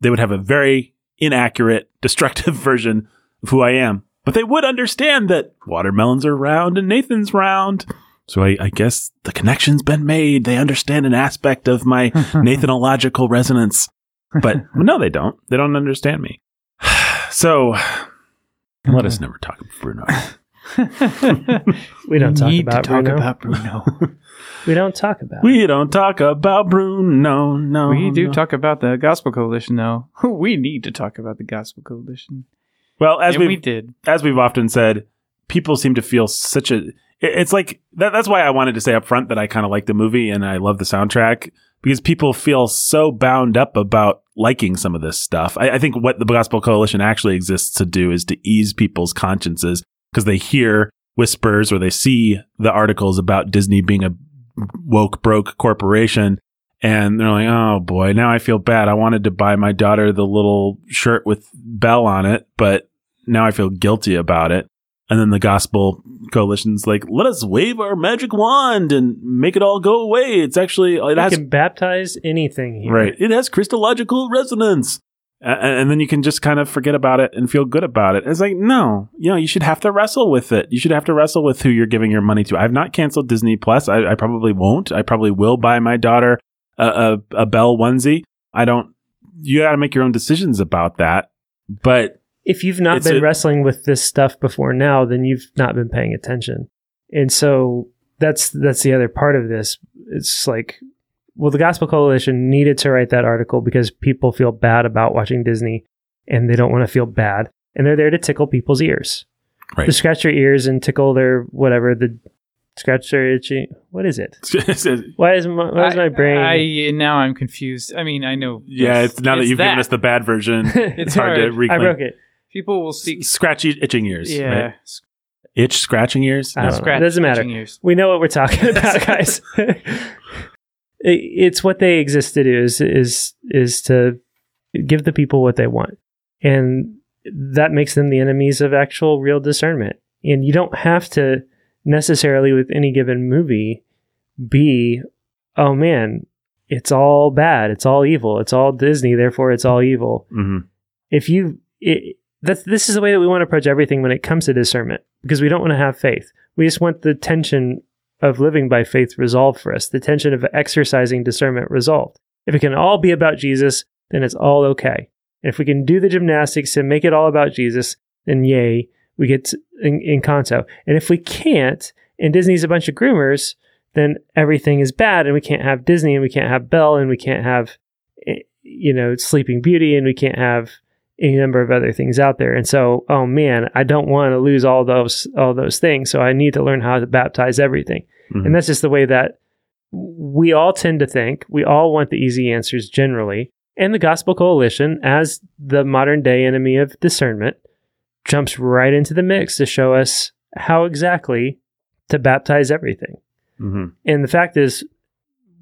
they would have a very inaccurate, destructive version of who I am. But they would understand that watermelons are round and Nathan's round. So I, I guess the connection's been made. They understand an aspect of my Nathanological resonance. But no, they don't. They don't understand me. So let us never talk about Bruno. We don't talk need about to talk Bruno. about Bruno. We don't talk about. We don't talk about Bruno. No, we do no. talk about the Gospel Coalition, though. We need to talk about the Gospel Coalition. Well, as and we we did. as we've often said, people seem to feel such a. it- It's like that, that's why I wanted to say up front that I kind of like the movie and I love the soundtrack because people feel so bound up about liking some of this stuff. I, I think what the Gospel Coalition actually exists to do is to ease people's consciences because they hear whispers or they see the articles about Disney being a woke broke corporation and they're like, oh boy, now I feel bad. I wanted to buy my daughter the little shirt with Belle on it, but now I feel guilty about it. And then the gospel coalition's like, let us wave our magic wand and make it all go away. It's actually, it We has, can baptize anything here. right. It has Christological resonance. And then you can just kind of forget about it and feel good about it. It's like, no, you know, you should have to wrestle with it. You should have to wrestle with who you're giving your money to. I've not canceled Disney Plus. I, I probably won't. I probably will buy my daughter a, a, a Belle onesie. I don't, you got to make your own decisions about that. But If you've not It's been a- wrestling with this stuff before now, then you've not been paying attention. And so that's that's the other part of this. It's like, well, the Gospel Coalition needed to write that article because people feel bad about watching Disney, and they don't want to feel bad, and they're there to tickle people's ears, Right. to scratch their ears and tickle their whatever the scratch their itchy. What is it? Why is my, why is my brain? I, now I'm confused. I mean, I know. yeah, it's now that it's you've given us the bad version. It's hard to hard. reclaim. I broke it. People will seek. Scratchy, itching ears. Yeah, right? Itch, scratching ears. I don't scratch It doesn't matter. ears. We know what we're talking about, guys. It- it's what they exist to do is is is to give the people what they want, and that makes them the enemies of actual real discernment. And you don't have to necessarily with any given movie be, oh man, it's all bad, it's all evil, it's all Disney, therefore it's all evil hmm if you it, that's this is the way that we want to approach everything when it comes to discernment because we don't want to have faith. We just want the tension of living by faith resolved for us the tension of exercising discernment resolved. If it can all be about jesus then it's all okay. And if we can do the gymnastics and make it all about jesus then yay we get in, in and if we can't and disney's a bunch of groomers then everything is bad and we can't have disney and we can't have belle and we can't have eh, you know sleeping beauty and we can't have any number of other things out there. And so, oh man, I don't want to lose all those all those things. So I need to learn how to baptize everything. Mhm. And that's just the way that we all tend to think. We all want the easy answers generally. And the Gospel Coalition, as the modern day enemy of discernment, jumps right into the mix to show us how exactly to baptize everything. Mhm. And the fact is,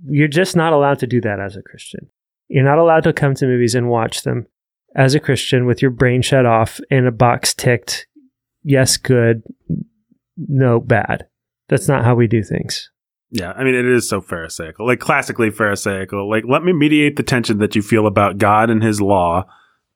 you're just not allowed to do that as a Christian. You're not allowed to come to movies and watch them as a Christian with your brain shut off and a box ticked, yes, good, no, bad. That's not how we do things. Yeah, I mean, it is so Pharisaical, like classically Pharisaical. Like, let me mediate the tension that you feel about God and His law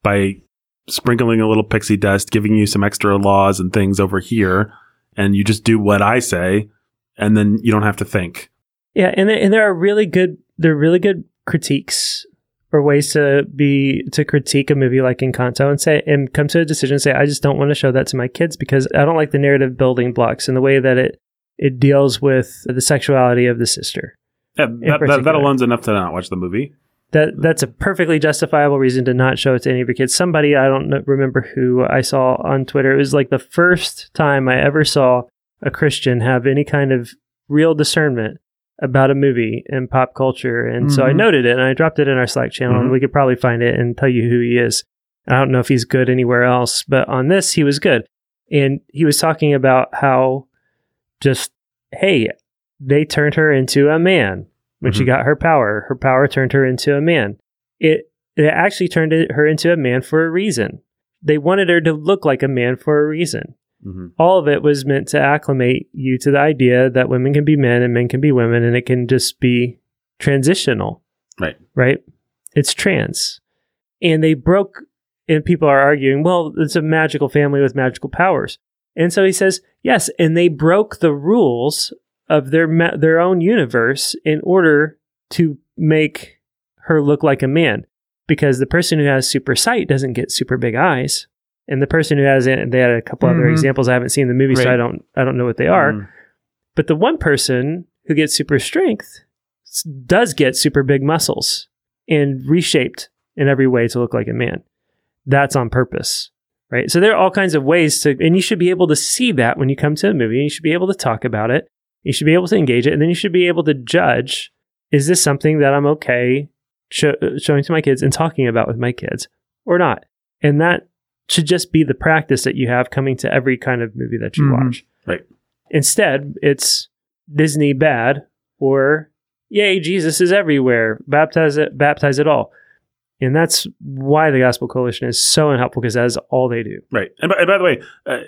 by sprinkling a little pixie dust, giving you some extra laws and things over here, and you just do what I say, and then you don't have to think. Yeah, and there, and there are really good there are really good critiques or ways to be to critique a movie like Encanto and say and come to a decision and say I just don't want to show that to my kids because I don't like the narrative building blocks and the way that it it deals with the sexuality of the sister. Yeah, that, that, that alone's enough to not watch the movie. That that's a perfectly justifiable reason to not show it to any of your kids. Somebody I don't kn- remember who I saw on Twitter. It was like the first time I ever saw a Christian have any kind of real discernment about a movie in pop culture, and so I Mhm. noted it and I dropped it in our Slack channel, and Mhm. we could probably find it and tell you who he is. I don't know if he's good anywhere else, but on this he was good, and he was talking about how just hey, they turned her into a man when she Mhm. got her power. Her power turned her into a man. It it actually turned her into a man for a reason. They wanted her to look like a man for a reason. Hmm All of it was meant to acclimate you to the idea that women can be men and men can be women, and it can just be transitional. Right. Right? It's trans. And they broke and people are arguing, well, it's a magical family with magical powers. And so he says, yes, and they broke the rules of their ma- their own universe in order to make her look like a man because the person who has super sight doesn't get super big eyes and the person who has it they had a couple other Mhm. examples I haven't seen the movie so I don't I don't know what they are Mm. but the one person who gets super strength does get super big muscles and reshaped in every way to look like a man. That's on purpose, right? So there are all kinds of ways to, and you should be able to see that when you come to a movie. And you should be able to talk about it. You should be able to engage it, and then you should be able to judge: is this something that I'm okay sho- showing to my kids and talking about with my kids, or not? And that should just be the practice that you have coming to every kind of movie that you Mhm. watch. Right. Instead, it's Disney bad or yay, Jesus is everywhere. Baptize it, baptize it all. And that's why the Gospel Coalition is so unhelpful because that is all they do. Right. And by, and by the way, uh,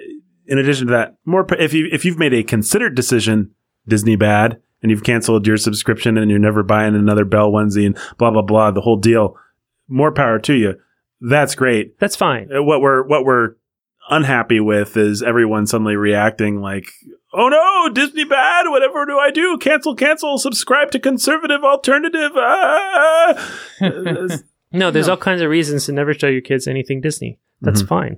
in addition to that, more if you if you've made a considered decision, Disney bad, and you've canceled your subscription and you're never buying another Belle onesie and blah blah blah, the whole deal. More power to you. That's great. That's fine. Uh, What we're what we're unhappy with is everyone suddenly reacting like, "Oh no, Disney bad! Whatever do I do? Cancel, cancel, subscribe to conservative alternative." Ah! Uh, No, there's No. all kinds of reasons to never show your kids anything Disney. That's Mhm. fine.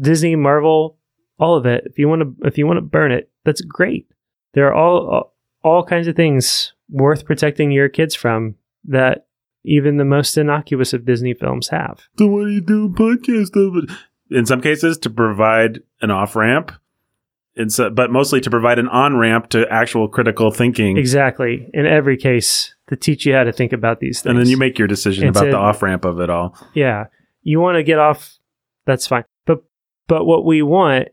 Disney, Marvel, all of it. If you want to, if you want to burn it, that's great. There are all, all kinds of things worth protecting your kids from that even the most innocuous of Disney films have. So what do you do podcast of it? In some cases, to provide an off ramp, so, but mostly to provide an on ramp to actual critical thinking, Exactly. In every case, to teach you how to think about these things. and then you make your decision It's about a- the off ramp of it all. Yeah. You want to get off that's fine. But but what we want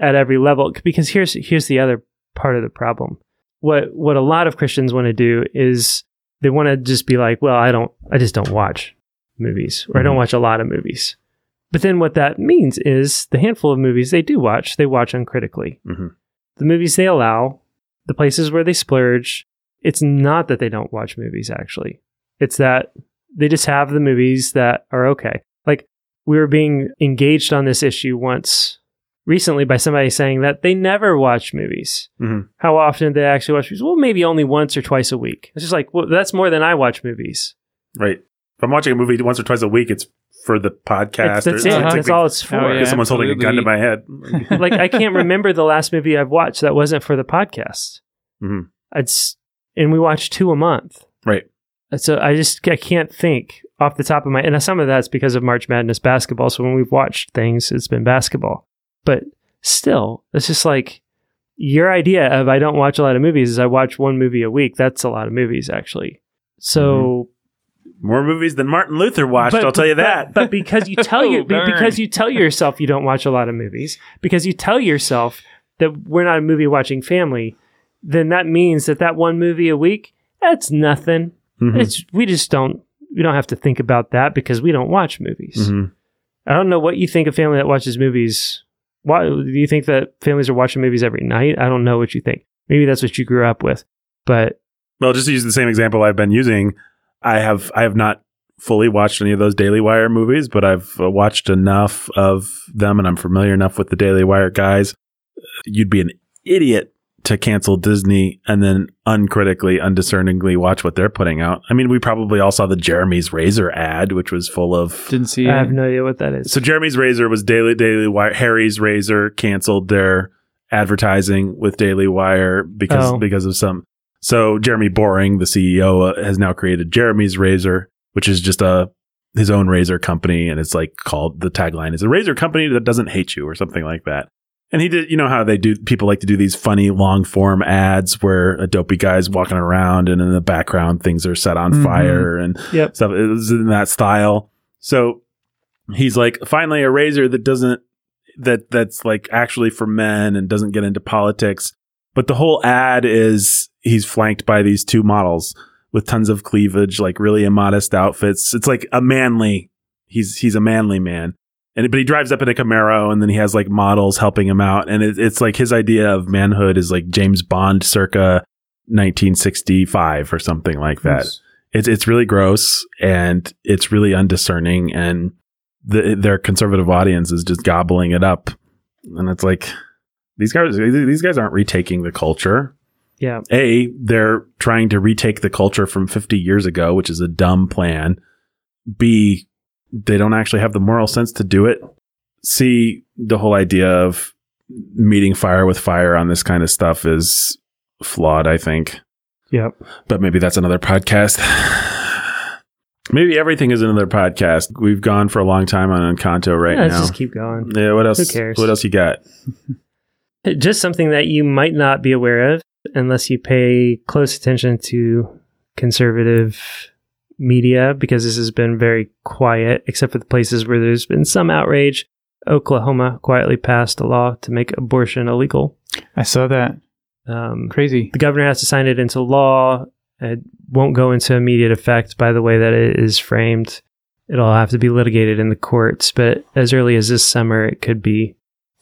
at every level because here's here's the other part of the problem. What what a lot of Christians want to do is they want to just be like, well, I don't I just don't watch movies or I don't Mhm. watch a lot of movies. But then what that means is the handful of movies they do watch, they watch uncritically. Mhm. The movies they allow, the places where they splurge, it's not that they don't watch movies actually. It's that they just have the movies that are okay. Like we were being engaged on this issue once recently by somebody saying that they never watch movies. Mhm. How often do they actually watch movies? Well, maybe only once or twice a week. It's just like, well, that's more than I watch movies. Right. If I'm watching a movie once or twice a week, it's for the podcast. That's, that's or it. it's like That's we- all it's for. Oh, yeah. Because someone's holding a gun to my head. like I can't remember the last movie I've watched that wasn't for the podcast. Mhm. It's and we watch two a month. Right. And So I just I can't think off the top of my and some of that's because of March Madness basketball. So when we've watched things, it's been basketball. But still, it's just like your idea of I don't watch a lot of movies is I watch one movie a week. That's a lot of movies actually. So More movies than Martin Luther watched. but- I'll tell you but- that. But, because you tell you Oh, because you tell yourself you don't watch a lot of movies, because you tell yourself that we're not a movie watching family, then that means that that one movie a week, that's nothing. Mhm. It's we just don't we don't have to think about that because we don't watch movies. Mhm. I don't know what you think a family that watches movies. Why do you think that families are watching movies every night? I don't know what you think. Maybe that's what you grew up with, but Well, just to use the same example I've been using, I have I have not fully watched any of those Daily Wire movies, but I've uh, watched enough of them, and I'm familiar enough with the Daily Wire guys. You'd be an idiot to cancel Disney and then uncritically, undiscerningly watch what they're putting out. I mean, we probably all saw the Jeremy's Razor ad, which was full of. Didn't see I have no idea what that is. So Jeremy's Razor was Daily Daily Wire. Harry's Razor canceled their advertising with Daily Wire because Oh. because of some. So Jeremy Boring, the CEO, uh, has now created Jeremy's Razor, which is just a his own razor company, and it's like called the tagline is a razor company that doesn't hate you or something like that. And he did, you know how they do. People like to do these funny long form ads where a dopey guy's walking around, and in the background things are set on Mhm. fire and Yep. stuff. It was in that style. So he's like, finally, a razor that doesn't that that's like actually for men and doesn't get into politics. But the whole ad is he's flanked by these two models with tons of cleavage, like really immodest outfits. It's like a manly. He's he's a manly man, and but he drives up in a Camaro, and then he has like models helping him out, and it, it's like his idea of manhood is like James Bond, circa 1965 or something like that. Yes. It's it's really gross and it's really undiscerning, and the, their conservative audience is just gobbling it up. And it's like these guys these guys aren't retaking the culture. Yeah. A, they're trying to retake the culture from 50 years ago, which is a dumb plan. B, they don't actually have the moral sense to do it. See, the whole idea of meeting fire with fire on this kind of stuff is flawed, I think. Yep. But maybe that's another podcast. maybe everything is another podcast. We've gone for a long time on Encanto right Yeah, let's now. just keep going. yeah, what else? Who cares? What else you got? Just something that you might not be aware of unless you pay close attention to conservative media, because this has been very quiet, except for the places where there's been some outrage. Oklahoma quietly passed a law to make abortion illegal. I saw that. Um, Crazy. the governor has to sign it into law. It won't go into immediate effect by the way that it is framed. It'll have to be litigated in the courts, but as early as this summer, it could be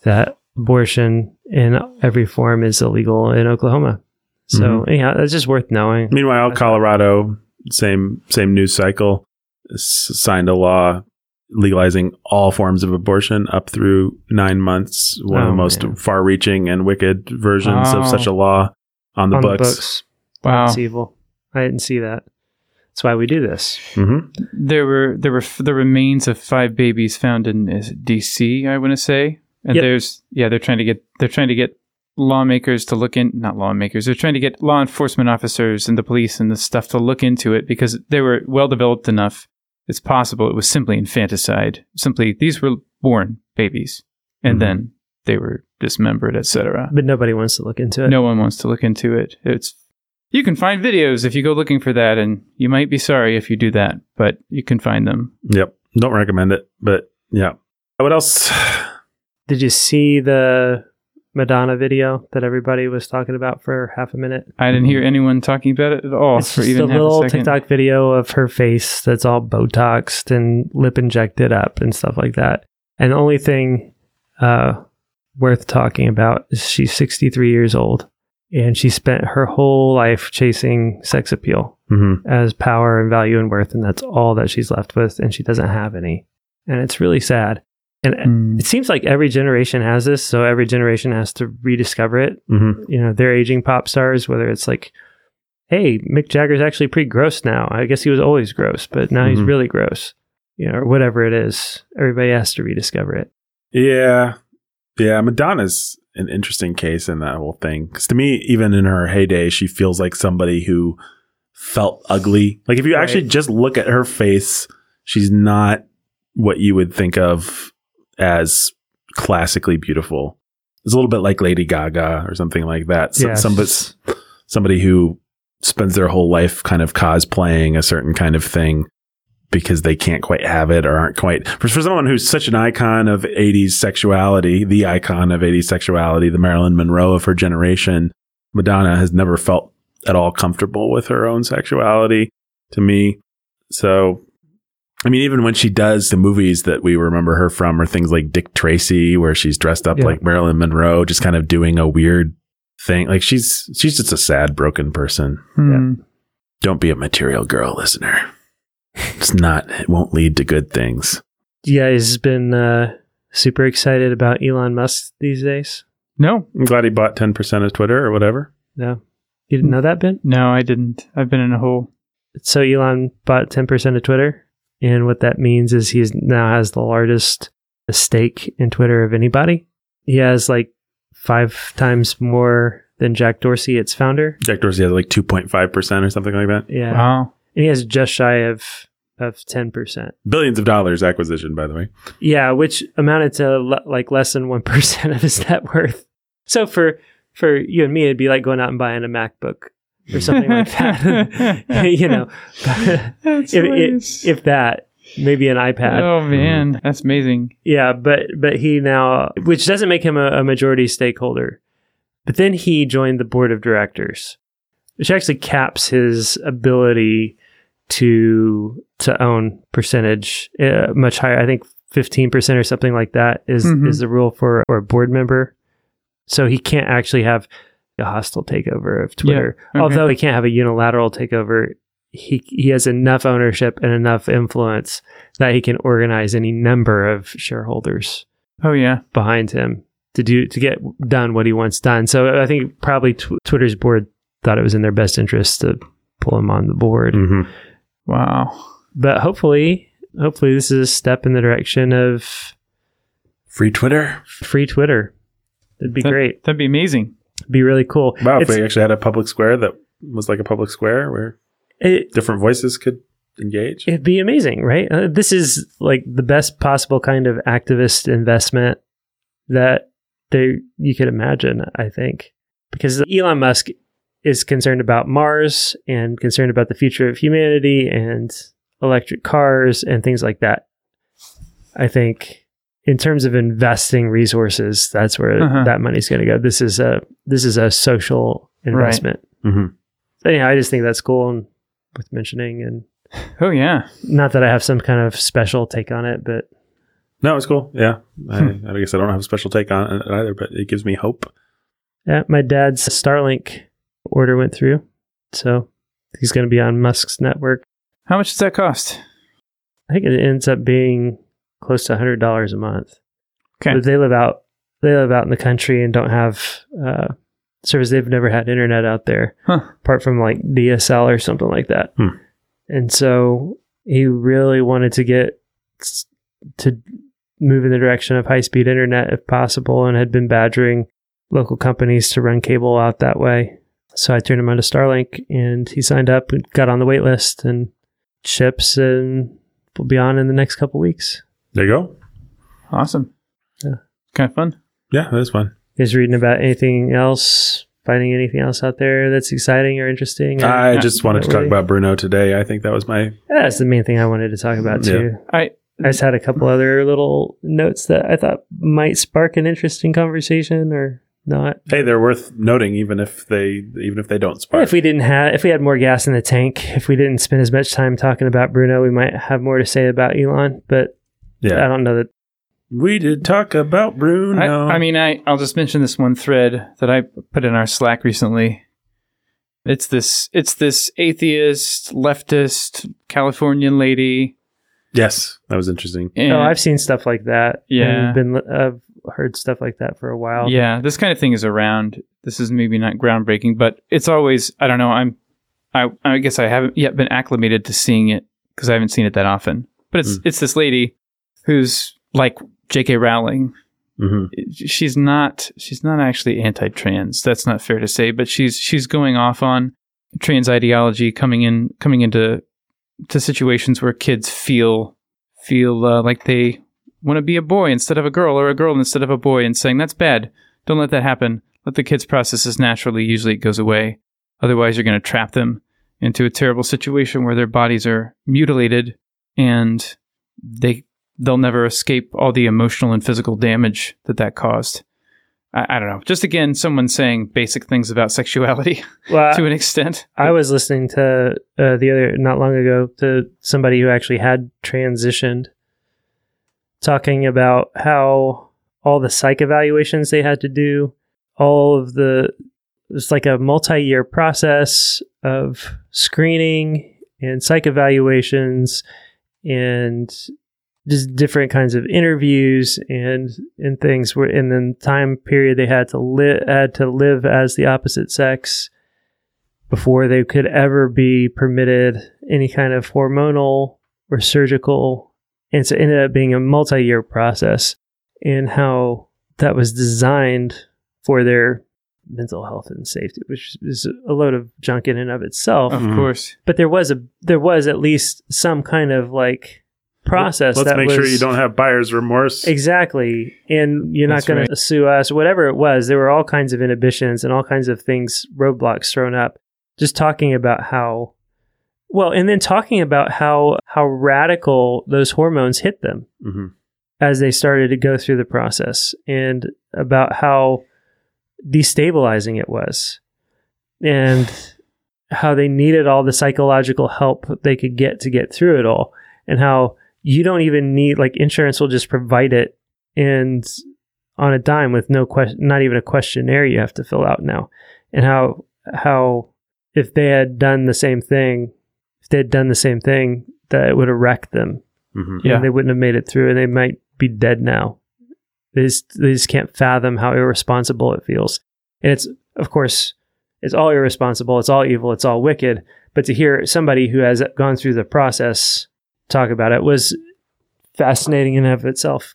that abortion in every form is illegal in Oklahoma. So, yeah, that's just worth knowing. Meanwhile, Colorado, same same news cycle, s- signed a law legalizing all forms of abortion up through nine months. One of Oh, the most man. far-reaching and wicked versions Wow. of such a law on the on books. the books. Wow. That's evil. I didn't see that. That's why we do this. hmm There were there were f- the remains of five babies found in is D.C. I want to say, and Yep. there's yeah they're trying to get they're trying to get lawmakers to look in not lawmakers they're trying to get law enforcement officers and the police and the stuff to look into it because they were well developed enough. It's possible it was simply infanticide. Simply these were born babies and Mhm. then they were dismembered, etc. But nobody wants to look into it. No one wants to look into it. It's you can find videos if you go looking for that, and you might be sorry if you do that, but you can find them. Yep. Don't recommend it, but yeah. What else? Did you see the Madonna video that everybody was talking about for half a minute? I didn't hear anyone talking about it at all it's for even a little a. TikTok video of her face that's all Botoxed and lip injected up and stuff like that. And the only thing uh, worth talking about is she's 63 years old and she spent her whole life chasing sex appeal hmm as power and value and worth, and that's all that she's left with, and she doesn't have any. And it's really sad. And Mm. it seems like every generation has this, so every generation has to rediscover it hmm you know, they're aging pop stars, whether it's like, hey, Mick Jagger's actually pretty gross now. I guess he was always gross, but now he's Mhm. really gross, you know, or whatever it is. Everybody has to rediscover it. Yeah. Yeah. Madonna's an interesting case in that whole thing. Because to me, even in her heyday, she feels like somebody who felt ugly. Like if you actually just look at her face, she's not what you would think of as classically beautiful. It's a little bit like Lady Gaga or something like that. So, Yeah, somebody, somebody who spends their whole life kind of cosplaying a certain kind of thing because they can't quite have it or aren't quite for, for someone who's such an icon of 80s sexuality the icon of 80s sexuality the marilyn monroe of her generation madonna has never felt at all comfortable with her own sexuality to me so i mean even when she does the movies that we remember her from are things like dick tracy where she's dressed up Yeah. like marilyn monroe just kind of doing a weird thing like she's she's just a sad broken person Hmm. don't be a material girl listener it's not it won't lead to good things You guys have been uh, super excited about Elon Musk these days? No, i'm glad he bought 10% of twitter or whatever No? You didn't know that, Ben? no, I didn't. I've been in a hole. So Elon bought 10% of Twitter. And what that means is he now has the largest stake in Twitter of anybody. He has like five times more than Jack Dorsey, its founder. jack dorsey has like 2.5% or something like that Yeah. Wow. And he has just shy of of 10%. billions of dollars acquisition by the way Yeah, which amounted to le- like less than 1% of his net worth. So for for you and me it'd be like going out and buying a MacBook or something like that. you know. If, if if that, maybe an iPad. oh man, that's amazing. Yeah, but but he now, which doesn't make him a, a majority stakeholder, but then he joined the board of directors, which actually caps his ability to to own percentage uh, much higher. I think fifteen percent or something like that is Mhm. is the rule for, for a board member. So he can't actually have a hostile takeover of Twitter. okay. Although he can't have a unilateral takeover, he he has enough ownership and enough influence that he can organize any number of shareholders Oh yeah. behind him to do to get done what he wants done. So I think probably tw- Twitter's board thought it was in their best interest to pull him on the board. Mm-hmm. Wow. But hopefully, hopefully this is a step in the direction of Free Twitter. free Twitter. It'd be That- great. That'd be amazing. Be really cool. Wow, if we actually had a public square that was like a public square where it, different voices could engage. it'd be amazing, right? Uh, this is like the best possible kind of activist investment that they you could imagine. I think because Elon Musk is concerned about Mars and concerned about the future of humanity and electric cars and things like that. I think in terms of investing resources, that's where Uh-huh. that money's going to go. This is a this is a social investment. hmm So, yeah, I just think that's cool and worth mentioning. And Oh yeah. not that I have some kind of special take on it, but No, it's cool. Yeah. I, Hmm. I guess I don't have a special take on it either, but it gives me hope. yeah, my dad's Starlink order went through, so he's going to be on Musk's network. How much does that cost? I think it ends up being close to hundred dollars a month. Okay. But they live out they live out in the country and don't have uh, service. They've never had internet out there, Huh. apart from like DSL or something like that. Hmm. And so he really wanted to get to move in the direction of high speed internet if possible, and had been badgering local companies to run cable out that way. So I turned him on to Starlink, and he signed up, and got on the wait list, and ships, and will be on in the next couple weeks. There you go. Awesome. Yeah. Kind of fun. Yeah, that is fun. is reading about anything else, finding anything else out there that's exciting or interesting. or- I just wanted to not talk about Bruno today. I think that was my. Yeah, that's the main thing I wanted to talk about too. I I just had a couple other little notes that I thought might spark an interesting conversation or not. Hey, they're worth noting, even if they even if they don't spark. If we didn't have, if we had more gas in the tank, if we didn't spend as much time talking about Bruno, we might have more to say about Elon. But I don't know that. we did talk about Bruno. I, I mean, I, I'll just mention this one thread that I put in our Slack recently. It's this, it's this atheist, leftist Californian lady. yes, that was interesting. And oh, I've seen stuff like that. Yeah. I've been. I've heard stuff like that for a while. yeah, this kind of thing is around. This is maybe not groundbreaking, but it's always, I don't know. I'm, I, I guess I haven't yet been acclimated to seeing it because I haven't seen it that often. But it's, Mm. it's this lady who's like J.K. Rowling, hmm she's not she's not actually anti-trans. That's not fair to say but she's she's going off on trans ideology coming in coming into to situations where kids feel feel uh, like they want to be a boy instead of a girl or a girl instead of a boy and saying that's bad. Don't let that happen. Let the kids process this naturally. Usually it goes away. Otherwise you're going to trap them into a terrible situation where their bodies are mutilated and they they'll never escape all the emotional and physical damage that that caused. I, I don't know. Just again, someone saying basic things about sexuality Well, to an extent. I was listening to uh, the other not long ago to somebody who actually had transitioned, talking about how all the psych evaluations they had to do, all of the it's like a multi-year process of screening and psych evaluations and just different kinds of interviews and and things where and then time period they had to live had to live as the opposite sex before they could ever be permitted any kind of hormonal or surgical. And so it ended up being a multi year process and how that was designed for their mental health and safety, which is a load of junk in and of itself. Of Mhm. course. But there was a there was at least some kind of like process Let's make was sure you don't have buyer's remorse. Exactly. And you're That's not going right. to sue us, whatever it was. There were all kinds of inhibitions and all kinds of things, roadblocks thrown up. Just talking about how, well, and then talking about how how radical those hormones hit them hmm as they started to go through the process, and about how destabilizing it was, and how they needed all the psychological help they could get to get through it all, and how you don't even need like insurance will just provide it and on a dime with no question, not even a questionnaire you have to fill out now. and how how if they had done the same thing, if they had done the same thing, that it would have wrecked them. Mhm. Yeah. and they wouldn't have made it through, and they might be dead now. They just, they just can't fathom how irresponsible it feels, and it's of course it's all irresponsible, it's all evil, it's all wicked. But to hear somebody who has gone through the process talk about it was fascinating in and of itself.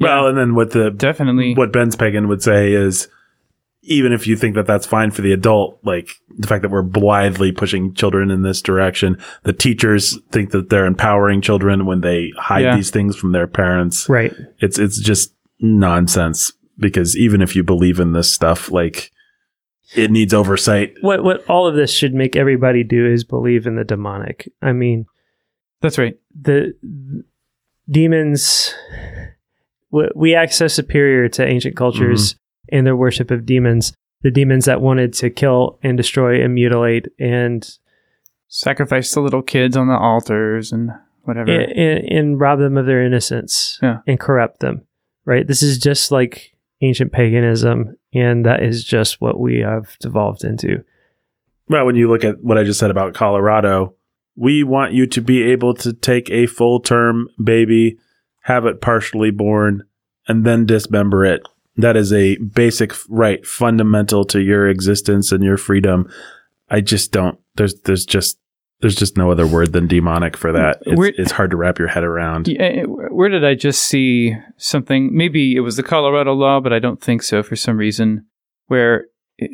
Well, Yeah. and then what the Definitely. what Ben Pagan would say is even if you think that that's fine for the adult, like the fact that we're blithely pushing children in this direction, the teachers think that they're empowering children when they hide Yeah. these things from their parents. Right. It's it's just nonsense because even if you believe in this stuff, like it needs oversight. What what all of this should make everybody do is believe in the demonic. I mean, That's right. the demons we- we act so superior to ancient cultures mm-hmm. in their worship of demons the demons that wanted to kill and destroy and mutilate and Sacrifice the little kids on the altars and whatever. and, and, and rob them of their innocence Yeah. and corrupt them right this is just like ancient paganism and that is just what we have devolved into Well, when you look at what I just said about Colorado, we want you to be able to take a full term baby, have it partially born, and then dismember it. That is a basic right, fundamental to your existence and your freedom. I just don't. There's there's just there's just no other word than demonic for that. It's, Where- it's hard to wrap your head around. Yeah, eh, where did I just see something? Maybe it was the Colorado law, but I don't think so for some reason. Where i-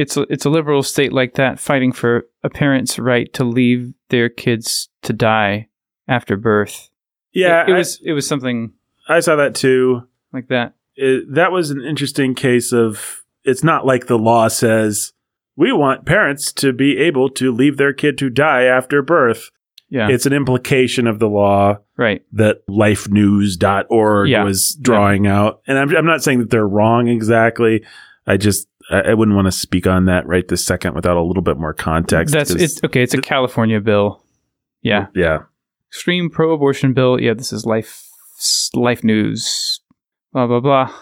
it's a, it's a liberal state like that fighting for a parent's right to leave their kids to die after birth. Yeah, it, it I- was it was something I saw that too. like that. it, that was an interesting case of it's not like the law says we want parents to be able to leave their kid to die after birth. Yeah, It's an implication of the law right. that lifenews.org Yeah. was drawing out. And I'm, I'm not saying that they're wrong exactly. I just, I, I wouldn't want to speak on that right this second without a little bit more context. That's it's okay. It's a California bill. Yeah, Yeah. extreme pro-abortion bill. Yeah, this is life life news. Blah blah blah. Blah,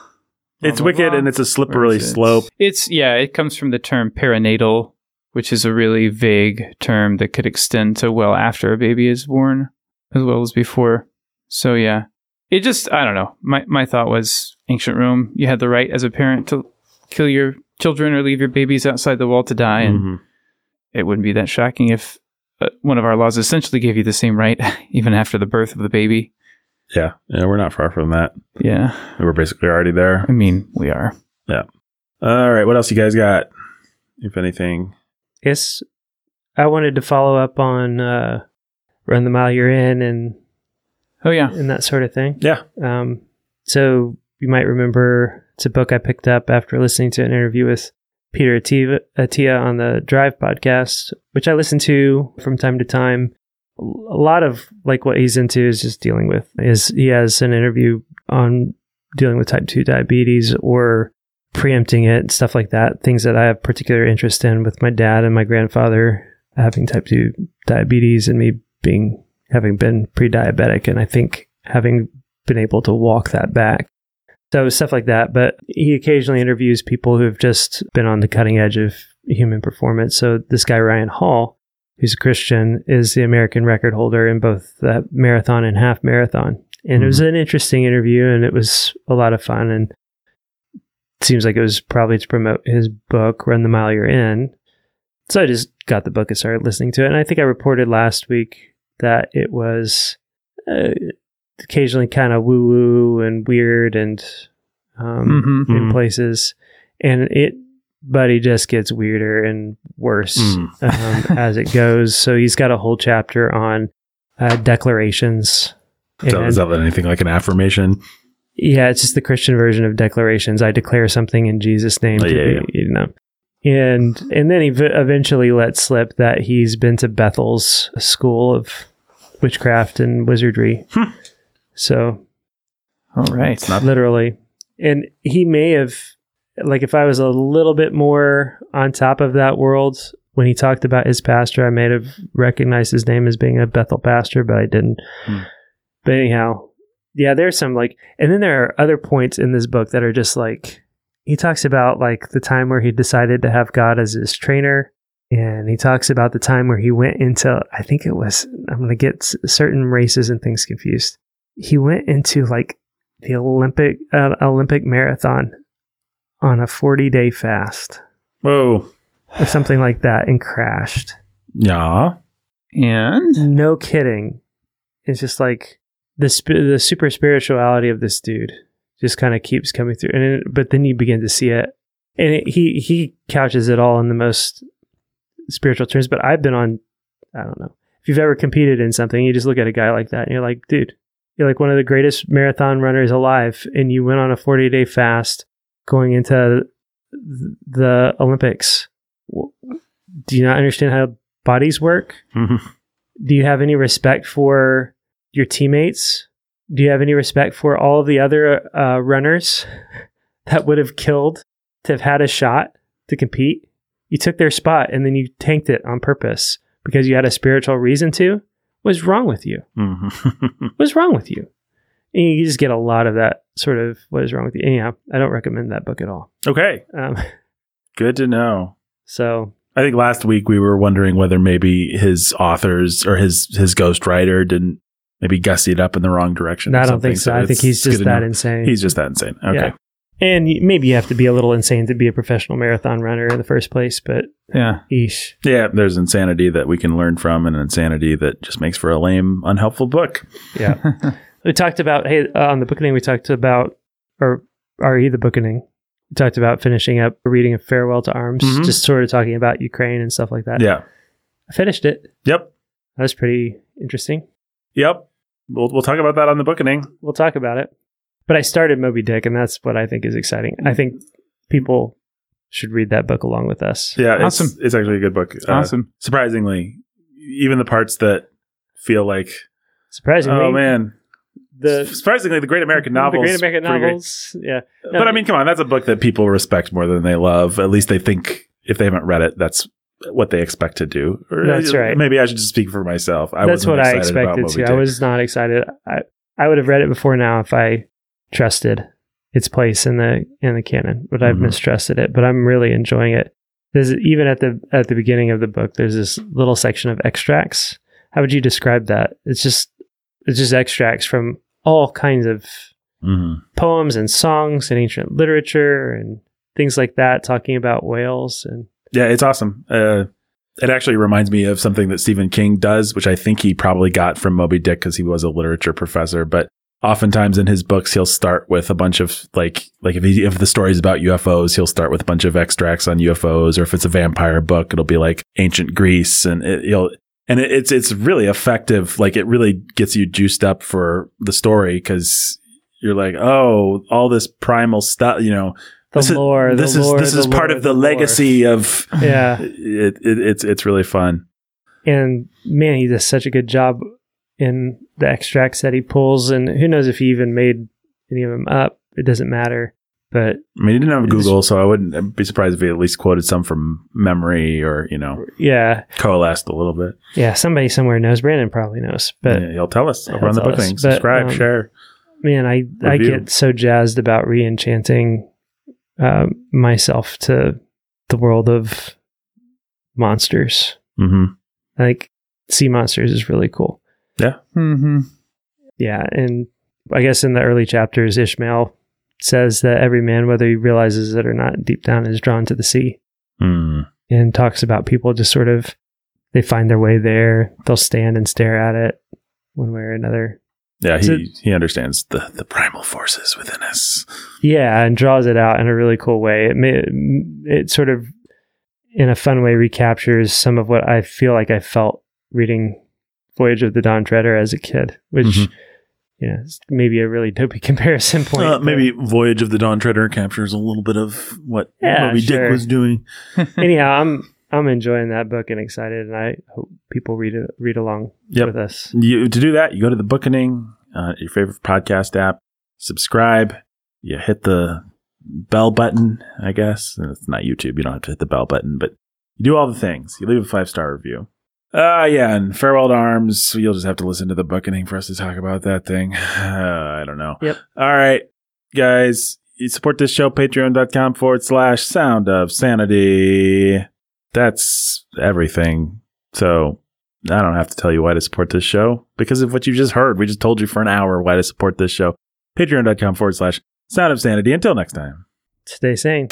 It's blah, wicked blah. and it's a slippery it? slope. It's yeah, it comes from the term perinatal, which is a really vague term that could extend to well after a baby is born as well as before. So yeah. It just I don't know. My my thought was ancient Rome, you had the right as a parent to kill your children or leave your babies outside the wall to die and Mhm. it wouldn't be that shocking if uh, one of our laws essentially gave you the same right even after the birth of the baby. Yeah. Yeah. We're not far from that. Yeah. We're basically already there. I mean, we are. Yeah. All right. What else you guys got? If anything. Yes, I wanted to follow up on uh, "Run the Mile You're In" and Oh yeah. and that sort of thing. Yeah. Um, so you might remember it's a book I picked up after listening to an interview with Peter Attia on the Drive podcast, which I listen to from time to time. A lot of like what he's into is just dealing with is he has an interview on dealing with type two diabetes or preempting it stuff like that. Things that I have particular interest in with my dad and my grandfather having type two diabetes and me being having been pre-diabetic and I think having been able to walk that back. So stuff like that. But he occasionally interviews people who've just been on the cutting edge of human performance. So this guy Ryan Hall, who's a Christian, is the American record holder in both the marathon and half marathon. And it was an interesting interview and it was a lot of fun and it seems like it was probably to promote his book, Run the Mile You're In. So I just got the book and started listening to it. And I think I reported last week that it was uh, occasionally kind of woo woo and weird and um, hmm in Mhm. places. And it, but he just gets weirder and worse Mm. um, as it goes. So he's got a whole chapter on uh, declarations. Is that anything like an affirmation? yeah, it's just the Christian version of declarations. I declare something in Jesus' name. Oh, yeah, be- yeah. You know, and and then he v- eventually lets slip that he's been to Bethel's school of witchcraft and wizardry. Hmm. So All right. not- literally, and he may have like if I was a little bit more on top of that world when he talked about his pastor, I may have recognized his name as being a Bethel pastor, but I didn't. Hmm. But anyhow, yeah, there's some like, and then there are other points in this book that are just like he talks about like the time where he decided to have God as his trainer. And he talks about the time where he went into, I think it was, I'm going to get certain races and things confused. He went into like the Olympic, uh, Olympic marathon on a 40 day fast Whoa. or something like that and crashed. Yeah. And No kidding. It's just like the sp- the super spirituality of this dude just kind of keeps coming through, and it, but then you begin to see it, and it, he he couches it all in the most spiritual terms. But I've been on, I don't know if you've ever competed in something, you just look at a guy like that, and you're like, dude, you're like one of the greatest marathon runners alive, and you went on a 40 day fast going into the Olympics. Do you not understand how bodies work? Mhm. do you have any respect for your teammates? Do you have any respect for all of the other uh, runners that would have killed to have had a shot to compete? You took their spot and then you tanked it on purpose because you had a spiritual reason to. What's wrong with you? Mhm. What's wrong with you? And you just get a lot of that sort of what is wrong with you. Anyhow, I don't recommend that book at all. okay. Um, Good to know. so I think last week we were wondering whether maybe his authors or his his ghostwriter didn't maybe gussy it up in the wrong direction. or I don't think so. I think he's just that know. insane. He's just that insane. Okay. Yeah. And maybe you have to be a little insane to be a professional marathon runner in the first place, but yeah, eesh. Yeah, there's insanity that we can learn from and insanity that just makes for a lame, unhelpful book. Yeah. we talked about, hey, uh, on the bookening, we talked about, or are you the bookening, we talked about finishing up reading a Farewell to Arms, Mhm. just sort of talking about Ukraine and stuff like that. Yeah. I finished it. Yep. That was pretty interesting. Yep. We'll we'll talk about that on the bookening. We'll talk about it. But I started Moby Dick, and that's what I think is exciting. I think people should read that book along with us. Yeah, it's, Awesome. it's actually a good book. Uh, awesome. surprisingly, even the parts that feel like, Surprisingly, oh man, the surprisingly, the Great American novels, the Great American pretty great. novels, yeah. But I mean, come on, that's a book that people respect more than they love. At least they think if they haven't read it, that's what they expect to do. Or That's right. Maybe I should just speak for myself. I That's wasn't what I expected Moby too. I was not excited. I I would have read it before now if I trusted its place in the in the canon, but I've Mhm. mistrusted it. But I'm really enjoying it. There's even at the at the beginning of the book, there's this little section of extracts. How would you describe that? It's just it's just extracts from all kinds of Mhm. poems and songs and ancient literature and things like that, talking about whales and Yeah, it's awesome. Uh, it actually reminds me of something that Stephen King does, which I think he probably got from Moby Dick because he was a literature professor. But oftentimes in his books, he'll start with a bunch of like, like if he, if the story is about UFOs, he'll start with a bunch of extracts on UFOs, or if it's a vampire book, it'll be like ancient Greece, and it, he'll and it, it's it's really effective. Like it really gets you juiced up for the story because you're like, oh, all this primal stuff, you know. the this lore. is this the is lore, this is part lore, of the, lore. legacy of Yeah. it, it, it's it's really fun. and man, he does such a good job in the extracts that he pulls, and who knows if he even made any of them up. It doesn't matter, but I mean, he didn't have Google, so I wouldn't be surprised if he at least quoted some from memory or you know yeah, coalesced a little bit. yeah, somebody somewhere knows. Brandon probably knows, but Yeah, he'll tell us over on the book thing. Subscribe, um, share. man, I I get so jazzed about re-enchanting um, myself to the world of monsters. hmm Like sea monsters is really cool. Mm-hmm. Yeah, and I guess in the early chapters, Ishmael says that every man, whether he realizes it or not, deep down is drawn to the sea, Mm. and talks about people just sort of they find their way there. They'll stand and stare at it one way or another. Yeah, he he understands the the primal forces within us. Yeah, and draws it out in a really cool way. It may, it sort of in a fun way recaptures some of what I feel like I felt reading Voyage of the Dawn Treader as a kid, which Mhm. you know is maybe a really dopey comparison point. Uh, maybe Voyage of the Dawn Treader captures a little bit of what Yeah, Moby sure. Dick was doing. anyhow, I'm I'm enjoying that book and excited, and I hope people read it read along Yep. with us. You, to do that, you go to the Bookening, uh, your favorite podcast app, subscribe, you hit the bell button, I guess. And It's not YouTube. You don't have to hit the bell button, but you do all the things. You leave a five star review. Uh, yeah, and Farewell to Arms. You'll just have to listen to the Bookening for us to talk about that thing. Uh, I don't know. Yep. All right, guys. you support this show, patreon.com forward slash sound of sanity. That's everything. So I don't have to tell you why to support this show because of what you just heard. We just told you for an hour why to support this show. Patreon.com forward slash sound of sanity. Until next time. Stay sane.